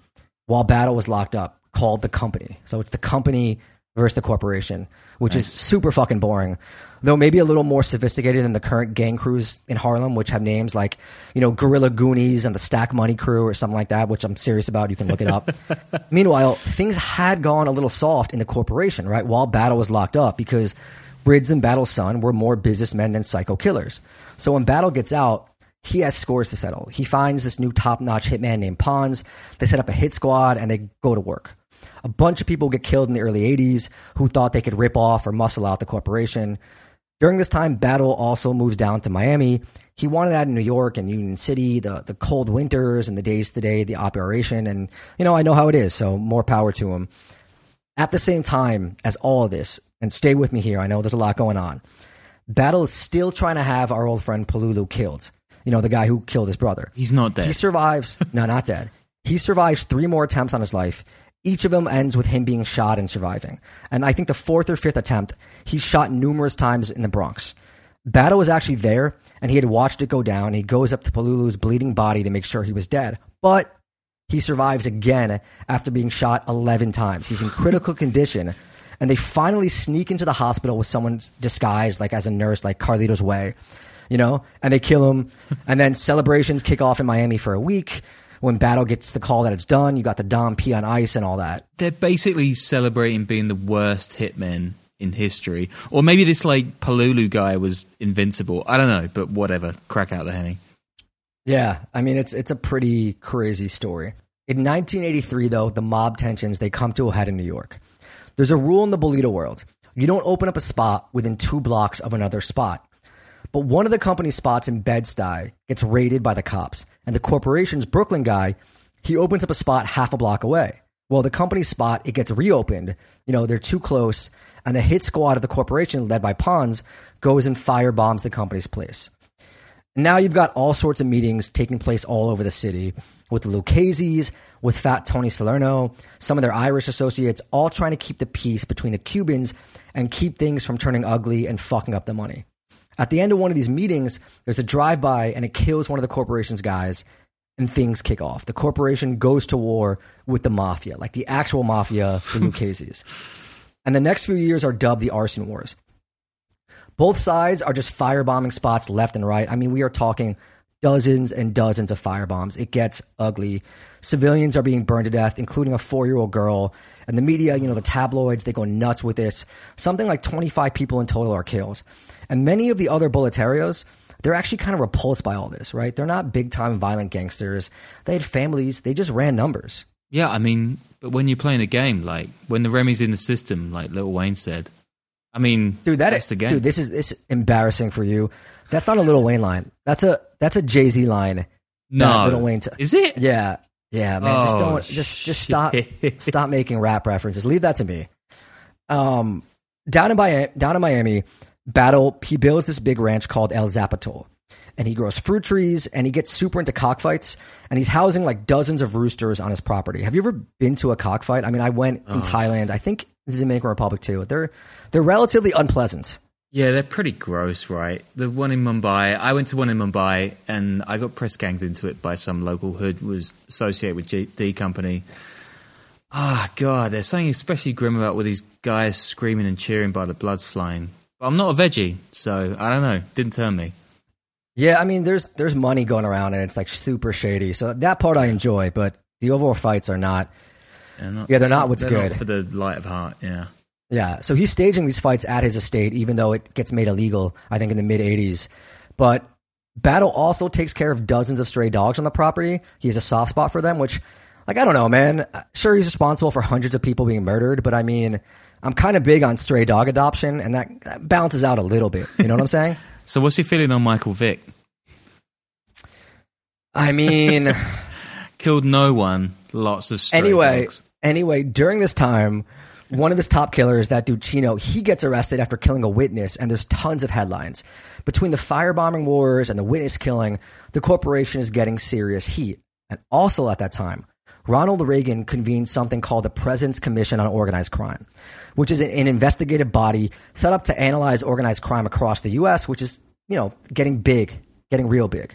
while Battle was locked up, called the Company. So it's the Company versus the Corporation, which is super fucking boring. Though maybe a little more sophisticated than the current gang crews in Harlem, which have names like, you know, Gorilla Goonies and the Stack Money Crew or something like that, which I'm serious about. You can look it up. Meanwhile, things had gone a little soft in the corporation, right? While Battle was locked up because Rydz and Battle's son were more businessmen than psycho killers. So when Battle gets out, he has scores to settle. He finds this new top notch hitman named Pons. They set up a hit squad and they go to work. A bunch of people get killed in the early 80s who thought they could rip off or muscle out the corporation. During this time, Battle also moves down to Miami. He wanted out in New York and Union City, the, the cold winters and the days today, the operation. And, you know, I know how it is, so more power to him. At the same time as all of this, and stay with me here, I know there's a lot going on. Battle is still trying to have our old friend Palulu killed. You know, the guy who killed his brother. He's not dead. He survives. no, not dead. He survives three more attempts on his life. Each of them ends with him being shot and surviving. And I think the fourth or fifth attempt, he's shot numerous times in the Bronx. Battle was actually there, and he had watched it go down. He goes up to Palulu's bleeding body to make sure he was dead. But he survives again after being shot 11 times. He's in critical condition, and they finally sneak into the hospital with someone disguised, like as a nurse, like Carlito's Way. you know, and they kill him. and then celebrations kick off in Miami for a week. When Battle gets the call that it's done, you got the Dom P on ice and all that. They're basically celebrating being the worst hitmen in history. Or maybe this like Palulu guy was invincible. I don't know, but whatever. Crack out the henny. Yeah, I mean it's it's a pretty crazy story. In 1983, though, the mob tensions they come to a head in New York. There's a rule in the Bolita world: you don't open up a spot within two blocks of another spot. But one of the company's spots in Bed-Stuy gets raided by the cops, and the corporation's Brooklyn guy he opens up a spot half a block away. Well, the company's spot it gets reopened. You know they're too close, and the hit squad of the corporation, led by Pons, goes and firebombs the company's place. Now you've got all sorts of meetings taking place all over the city with the Lucchese's, with Fat Tony Salerno, some of their Irish associates, all trying to keep the peace between the Cubans and keep things from turning ugly and fucking up the money. At the end of one of these meetings, there's a drive by and it kills one of the corporation's guys, and things kick off. The corporation goes to war with the mafia, like the actual mafia, the Lucchese's. and the next few years are dubbed the Arson Wars. Both sides are just firebombing spots left and right. I mean, we are talking dozens and dozens of firebombs. It gets ugly. Civilians are being burned to death, including a four year old girl. And the media, you know, the tabloids, they go nuts with this. Something like 25 people in total are killed. And many of the other bulletarios, they're actually kind of repulsed by all this, right? They're not big time violent gangsters. They had families, they just ran numbers. Yeah, I mean, but when you're playing a game, like when the Remy's in the system, like Lil Wayne said, I mean, dude, that that's is, the game. dude, this is this is embarrassing for you. That's not a Lil Wayne line. That's a that's a Jay Z line. No. Lil Wayne. T- Is it? Yeah, yeah, man. just Oh, don't. Just just stop stop making rap references. Leave that to me. Um, down in Miami, down in Miami, Battle he builds this big ranch called El Zapotal, and he grows fruit trees and he gets super into cockfights and he's housing like dozens of roosters on his property. Have you ever been to a cockfight? I mean, I went in Oh. Thailand. I think the Dominican Republic too. They're they're relatively unpleasant. Yeah, they're pretty gross, right? The one in Mumbai, I went to one in Mumbai and I got press ganged into it by some local hood who was associated with G- D Company. Ah, God, there's something especially grim about with these guys screaming and cheering by the blood's flying. But I'm not a veggie, so I don't know. Didn't turn me. Yeah, I mean, there's there's money going around and it's like super shady. So that part I enjoy, but the overall fights are not. They're not- Yeah, they're not what's they're good. Not for the light of heart, yeah. Yeah, so he's staging these fights at his estate, even though it gets made illegal, I think, in the mid 80s. But Battle also takes care of dozens of stray dogs on the property. He has a soft spot for them, which, like, I don't know, man. Uh, sure, he's responsible for hundreds of people being murdered, but I mean, I'm kind of big on stray dog adoption, and that, that balances out a little bit. You know what I'm saying? So what's your feeling on Michael Vick? I mean, Killed no one, lots of stray anyway, dogs. anyway, during this time, one of his top killers, that dude Chino, he gets arrested after killing a witness, and there's tons of headlines. Between the firebombing wars and the witness killing, the corporation is getting serious heat. And also at that time, Ronald Reagan convened something called the President's Commission on Organized Crime, which is an, an investigative body set up to analyze organized crime across the U.S., which is, you know, getting big, getting real big.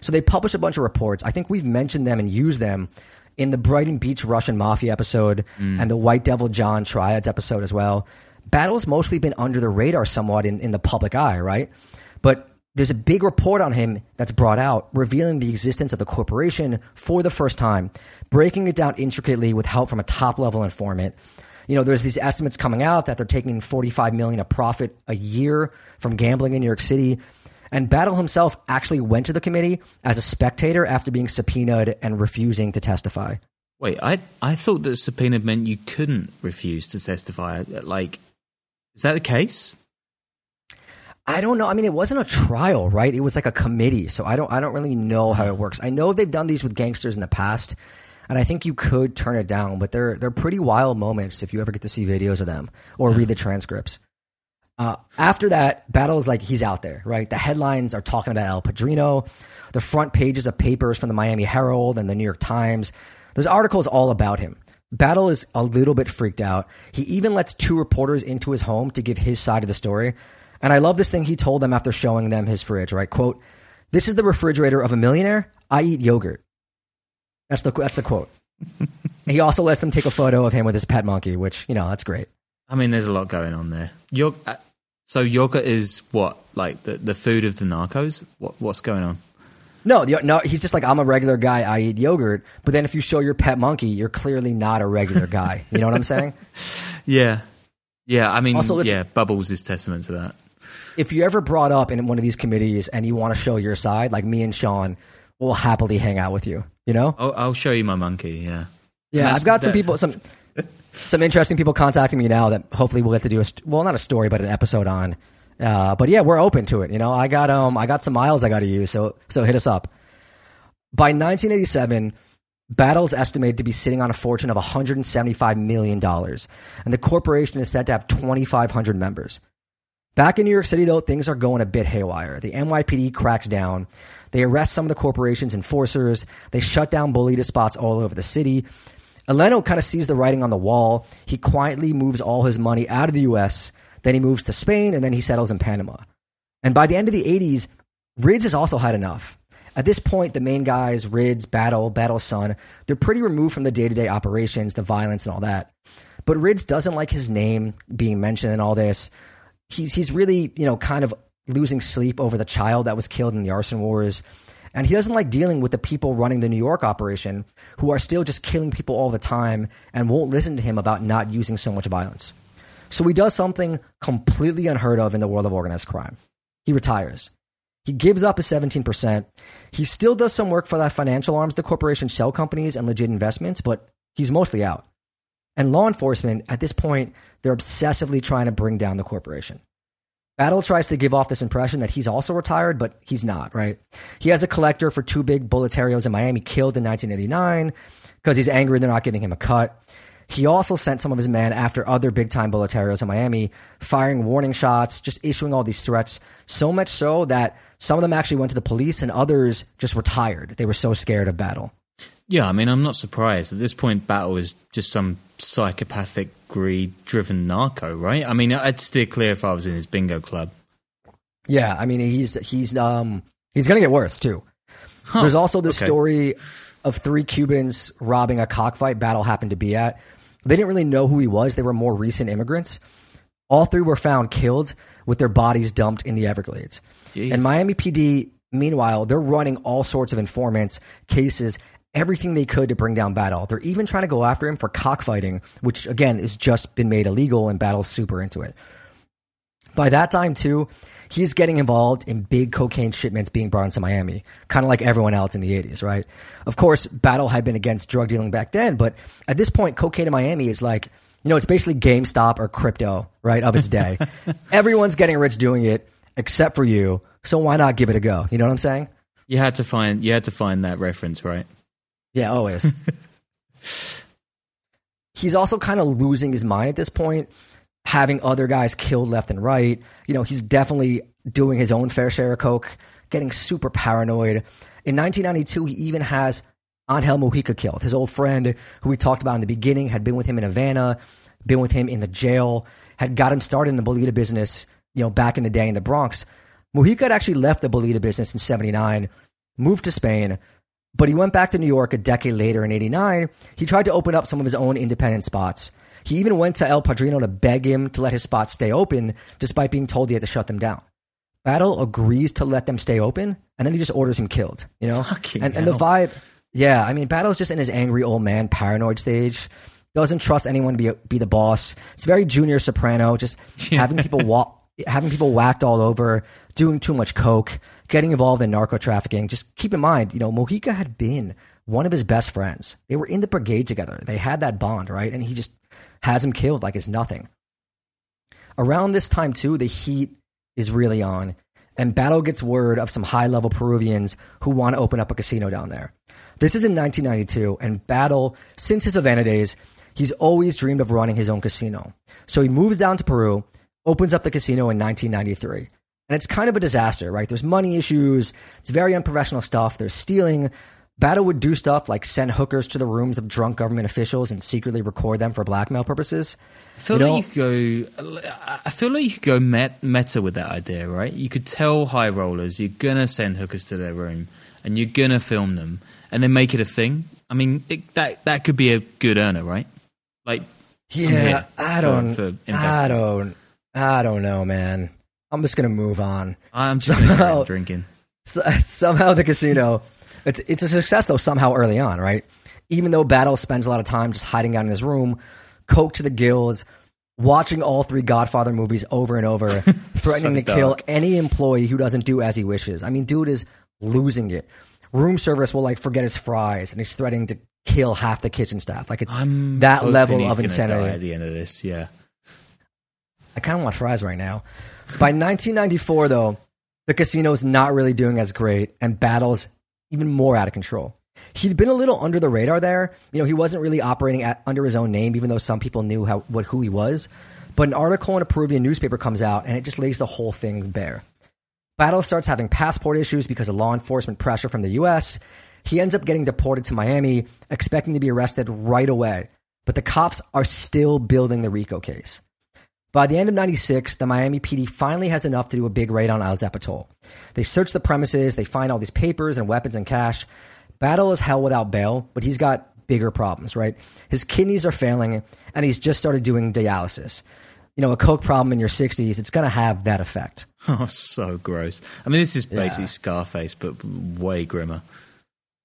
So they published a bunch of reports. I think we've mentioned them and used them in the Brighton Beach Russian Mafia episode mm. and the White Devil John Triads episode as well. Battle's mostly been under the radar somewhat in, in the public eye, right? But there's a big report on him that's brought out revealing the existence of the corporation for the first time, breaking it down intricately with help from a top level informant. You know, there's these estimates coming out that they're taking 45 million a profit a year from gambling in New York City. And Battle himself actually went to the committee as a spectator after being subpoenaed and refusing to testify. Wait, I I thought that subpoena meant you couldn't refuse to testify. Like, is that the case? I don't know. I mean, it wasn't a trial, right? It was like a committee. So I don't I don't really know how it works. I know they've done these with gangsters in the past, and I think you could turn it down, but they're they're pretty wild moments if you ever get to see videos of them or read the transcripts. Uh, after that, Battle is like he's out there, right? The headlines are talking about El Padrino. The front pages of papers from the Miami Herald and the New York Times. There's articles all about him. Battle is a little bit freaked out. He even lets two reporters into his home to give his side of the story. And I love this thing he told them after showing them his fridge, right? Quote, This is the refrigerator of a millionaire. I eat yogurt. That's the, that's the quote. he also lets them take a photo of him with his pet monkey, which, you know, that's great. I mean, there's a lot going on there. You're, uh, So yogurt is what like the the food of the narcos. What what's going on? No, no, he's just like I'm a regular guy. I eat yogurt. But then if you show your pet monkey, you're clearly not a regular guy. You know what I'm saying? Yeah, yeah. I mean, Also, yeah. Bubbles is testament to that. if you ever brought up in one of these committees and you want to show your side, like me and Sean will happily hang out with you. You know? I'll, I'll show you my monkey. Yeah. Yeah, I've got some people, some some interesting people contacting me now that hopefully we'll get to do a st- well, not a story, but an episode on. Uh, but yeah, we're open to it. You know, I got um, I got some miles I got to use, so so hit us up. By 1987, Battle's estimated to be sitting on a fortune of 175 million dollars, and the corporation is said to have 2,500 members. Back in New York City, though, things are going a bit haywire. The NYPD cracks down. They arrest some of the corporation's enforcers. They shut down bolita spots all over the city. Eleno kind of sees the writing on the wall. He quietly moves all his money out of the U.S. Then he moves to Spain, and then he settles in Panama. And by the end of the 80s, Rydz has also had enough. At this point, the main guys, Rydz, Battle, Battle's son, they're pretty removed from the day to day operations, the violence, and all that. But Rydz doesn't like his name being mentioned in all this. He's, he's really, you know, kind of losing sleep over the child that was killed in the arson wars. And he doesn't like dealing with the people running the New York operation who are still just killing people all the time and won't listen to him about not using so much violence. So he does something completely unheard of in the world of organized crime. He retires. He gives up his 17%. He still does some work for that financial arms, the corporation shell companies and legit investments, but he's mostly out. And law enforcement, at this point, they're obsessively trying to bring down the corporation. Battle tries to give off this impression that he's also retired, but he's not, right? He has a collector for two big bulletarios in Miami killed in 1989 because he's angry they're not giving him a cut. He also sent some of his men after other big time bulletarios in Miami, firing warning shots, just issuing all these threats. So much so that some of them actually went to the police and others just retired. They were so scared of battle. Yeah, I mean, I'm not surprised. At this point, Battle is just some psychopathic, greed driven narco, right? I mean, I'd steer clear if I was in his bingo club. Yeah, I mean he's he's um he's gonna get worse too. There's also the okay. story of three Cubans robbing a cockfight battle happened to be at. They didn't really know who he was. They were more recent immigrants. All three were found killed with their bodies dumped in the Everglades. Jeez. And Miami PD, meanwhile, they're running all sorts of informants, cases, everything they could to bring down Battle. They're even trying to go after him for cockfighting, which again has just been made illegal, and Battle's super into it. By that time, too, he's getting involved in big cocaine shipments being brought into Miami, kind of like everyone else in the 80s, right? Of course, Battle had been against drug dealing back then, but at this point, cocaine in Miami is like, you know, it's basically GameStop or crypto, right, of its day. Everyone's getting rich doing it except for you, so why not give it a go? You know what I'm saying? You had to find you had to find that reference, right? Yeah, always. he's also kind of losing his mind at this point, having other guys killed left and right. You know, he's definitely doing his own fair share of coke, getting super paranoid. In 1992, he even has Angel Mojica killed, his old friend who we talked about in the beginning, had been with him in Havana, been with him in the jail, had got him started in the Bolita business, you know, back in the day in the Bronx. Mojica had actually left the Bolita business in 79, moved to Spain, but he went back to New York a decade later in 89. He tried to open up some of his own independent spots. He even went to El Padrino to beg him to let his spots stay open, despite being told he had to shut them down. Battle agrees to let them stay open, and then he just orders him killed. You know, Fucking and, and the vibe, yeah. I mean, Battle's just in his angry old man paranoid stage. Doesn't trust anyone to be be the boss. It's very Junior Soprano, just having people walk, having people whacked all over, doing too much coke, getting involved in narco trafficking. Just keep in mind, you know, Mojica had been one of his best friends. They were in the brigade together. They had that bond, right? And he just has him killed like it's nothing. Around this time, too, the heat is really on, and Battle gets word of some high level Peruvians who want to open up a casino down there. This is in 1992, and Battle, since his Havana days, he's always dreamed of running his own casino. So he moves down to Peru, opens up the casino in 1993. And it's kind of a disaster, right? There's money issues. It's very unprofessional stuff. There's stealing. Battle would do stuff like send hookers to the rooms of drunk government officials and secretly record them for blackmail purposes. I feel You like you could go. I feel like you could go met, meta with that idea, right? You could tell high rollers you're gonna send hookers to their room and you're gonna film them and then make it a thing. I mean, it, that that could be a good earner, right? Like, Yeah, I don't. for I don't. I don't know, man. I'm just gonna move on. I'm just Somehow- drinking. So, somehow the casino, it's it's a success though. Somehow early on, right? Even though Battle spends a lot of time just hiding out in his room, coke to the gills, watching all three Godfather movies over and over, threatening So to kill any employee who doesn't do as he wishes. I mean, dude is losing it. Room service will like forget his fries, and he's threatening to kill half the kitchen staff. Like it's I'm that level of insanity. die at the end of this. Yeah. I kind of want fries right now. By 1994, though, the casino's not really doing as great, and battles even more out of control. He'd been a little under the radar there. You know, he wasn't really operating at, under his own name, even though some people knew how what who he was. But an article in a Peruvian newspaper comes out, and it just lays the whole thing bare. Battle starts having passport issues because of law enforcement pressure from the U.S. He ends up getting deported to Miami, expecting to be arrested right away. But the cops are still building the RICO case. By the end of 96, the Miami PD finally has enough to do a big raid on El Zapotal. They search the premises, they find all these papers and weapons and cash. Battle is hell without bail, but he's got bigger problems, right? His kidneys are failing, and he's just started doing dialysis. You know, a coke problem in your 60s, it's going to have that effect. Oh, so gross. I mean, this is Yeah. basically Scarface, but way grimmer.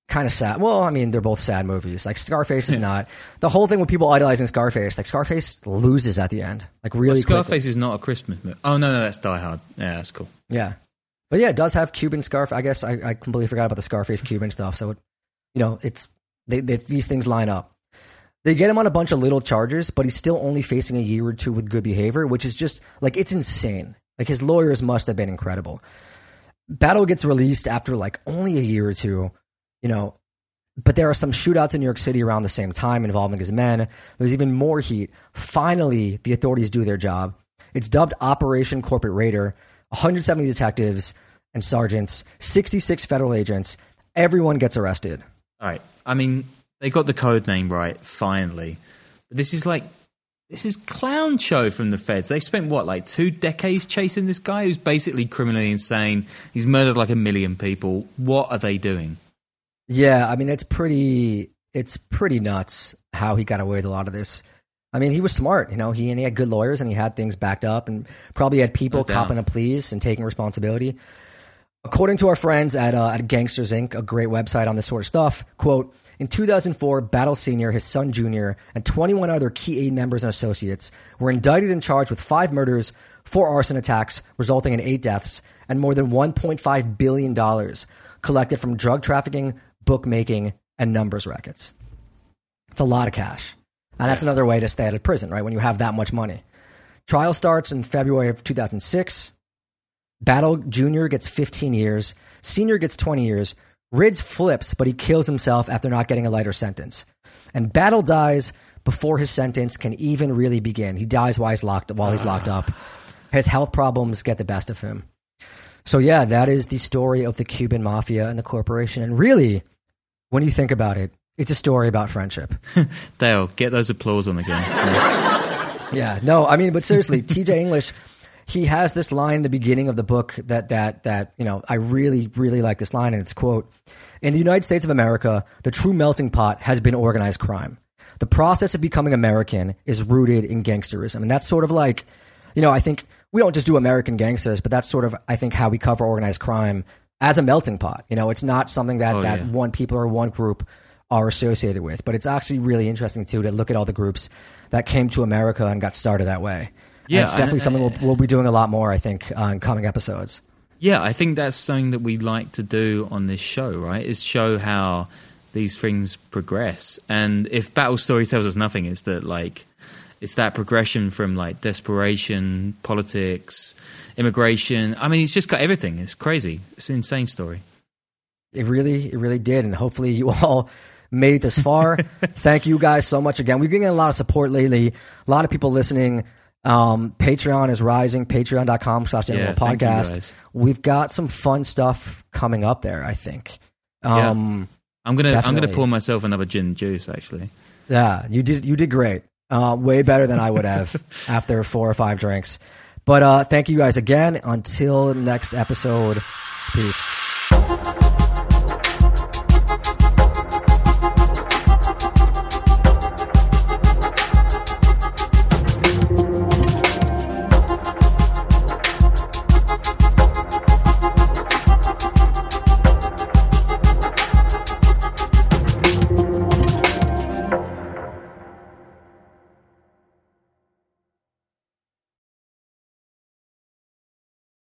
Kind of sad. Well, I mean, they're both sad movies. Like, Scarface is not. The whole thing with people idolizing Scarface, like, Scarface loses at the end. Like, really quickly. Scarface is not a Christmas movie. Oh no, no, that's Die Hard. Yeah, that's cool. Yeah. But yeah, it does have Cuban scarf. I guess I, I completely forgot about the Scarface Cuban stuff. So, it, you know, it's they, they, these things line up. They get him on a bunch of little charges, but he's still only facing a year or two with good behavior, which is just like it's insane. Like his lawyers must have been incredible. Battle gets released after like only a year or two, you know. But there are some shootouts in New York City around the same time involving his men. There's even more heat. Finally, the authorities do their job. It's dubbed Operation Corporate Raider. 170 detectives and sergeants, 66 federal agents. Everyone gets arrested. All right. I mean, they got the code name right finally, but this is like this is clown show from the feds. They spent what like two decades chasing this guy who's basically criminally insane. He's murdered like a million people. What are they doing? Yeah, I mean it's pretty it's pretty nuts how he got away with a lot of this. I mean, he was smart, you know. He and he had good lawyers, and he had things backed up, and probably had people No copping a pleas and taking responsibility. According to our friends at, uh, at Gangsters Inc., a great website on this sort of stuff, quote, in 2004, Battle Sr., his son Junior, and 21 other key aid members and associates were indicted and charged with five murders, four arson attacks, resulting in eight deaths, and more than $1.5 billion collected from drug trafficking, bookmaking, and numbers rackets. It's a lot of cash. And that's another way to stay out of prison, right? When you have that much money. Trial starts in February of 2006. Battle Jr. gets 15 years. Senior gets 20 years. Rydz flips, but he kills himself after not getting a lighter sentence. And Battle dies before his sentence can even really begin. He dies while he's locked while he's locked up. His health problems get the best of him. So yeah, that is the story of the Cuban mafia and the corporation. And really, when you think about it, it's a story about friendship. Dale, get those applause on again. Yeah, no, I mean, but seriously, TJ English, he has this line in the beginning of the book that that that you know I really really like this line, and it's quote: "In the United States of America, the true melting pot has been organized crime. The process of becoming American is rooted in gangsterism, and that's sort of like, you know, I think we don't just do American gangsters, but that's sort of I think how we cover organized crime as a melting pot. You know, it's not something that Oh, that yeah. one people or one group are associated with. But it's actually really interesting too to look at all the groups that came to America and got started that way. And Yeah, it's definitely and- something we'll, we'll be doing a lot more. I think uh, in coming episodes. Yeah, I think that's something that we like to do on this show, right? Is show how these things progress. And if Battle Story tells us nothing, it's that like it's that progression from like desperation, politics, immigration. I mean, it's just got everything. It's crazy. It's an insane story. It really, it really did, and hopefully you all made it this far. Thank you guys so much again. We've been getting a lot of support lately. A lot of people listening. Um, Patreon is rising. Patreon.com slash Animal thank Podcast. We've got some fun stuff coming up there. I think. Yeah. Um, I'm gonna I'm gonna pour myself another gin juice. Actually, Yeah, you did. You did great. Uh, way better than I would have after four or five drinks. But uh, thank you guys again. Until next episode. Peace.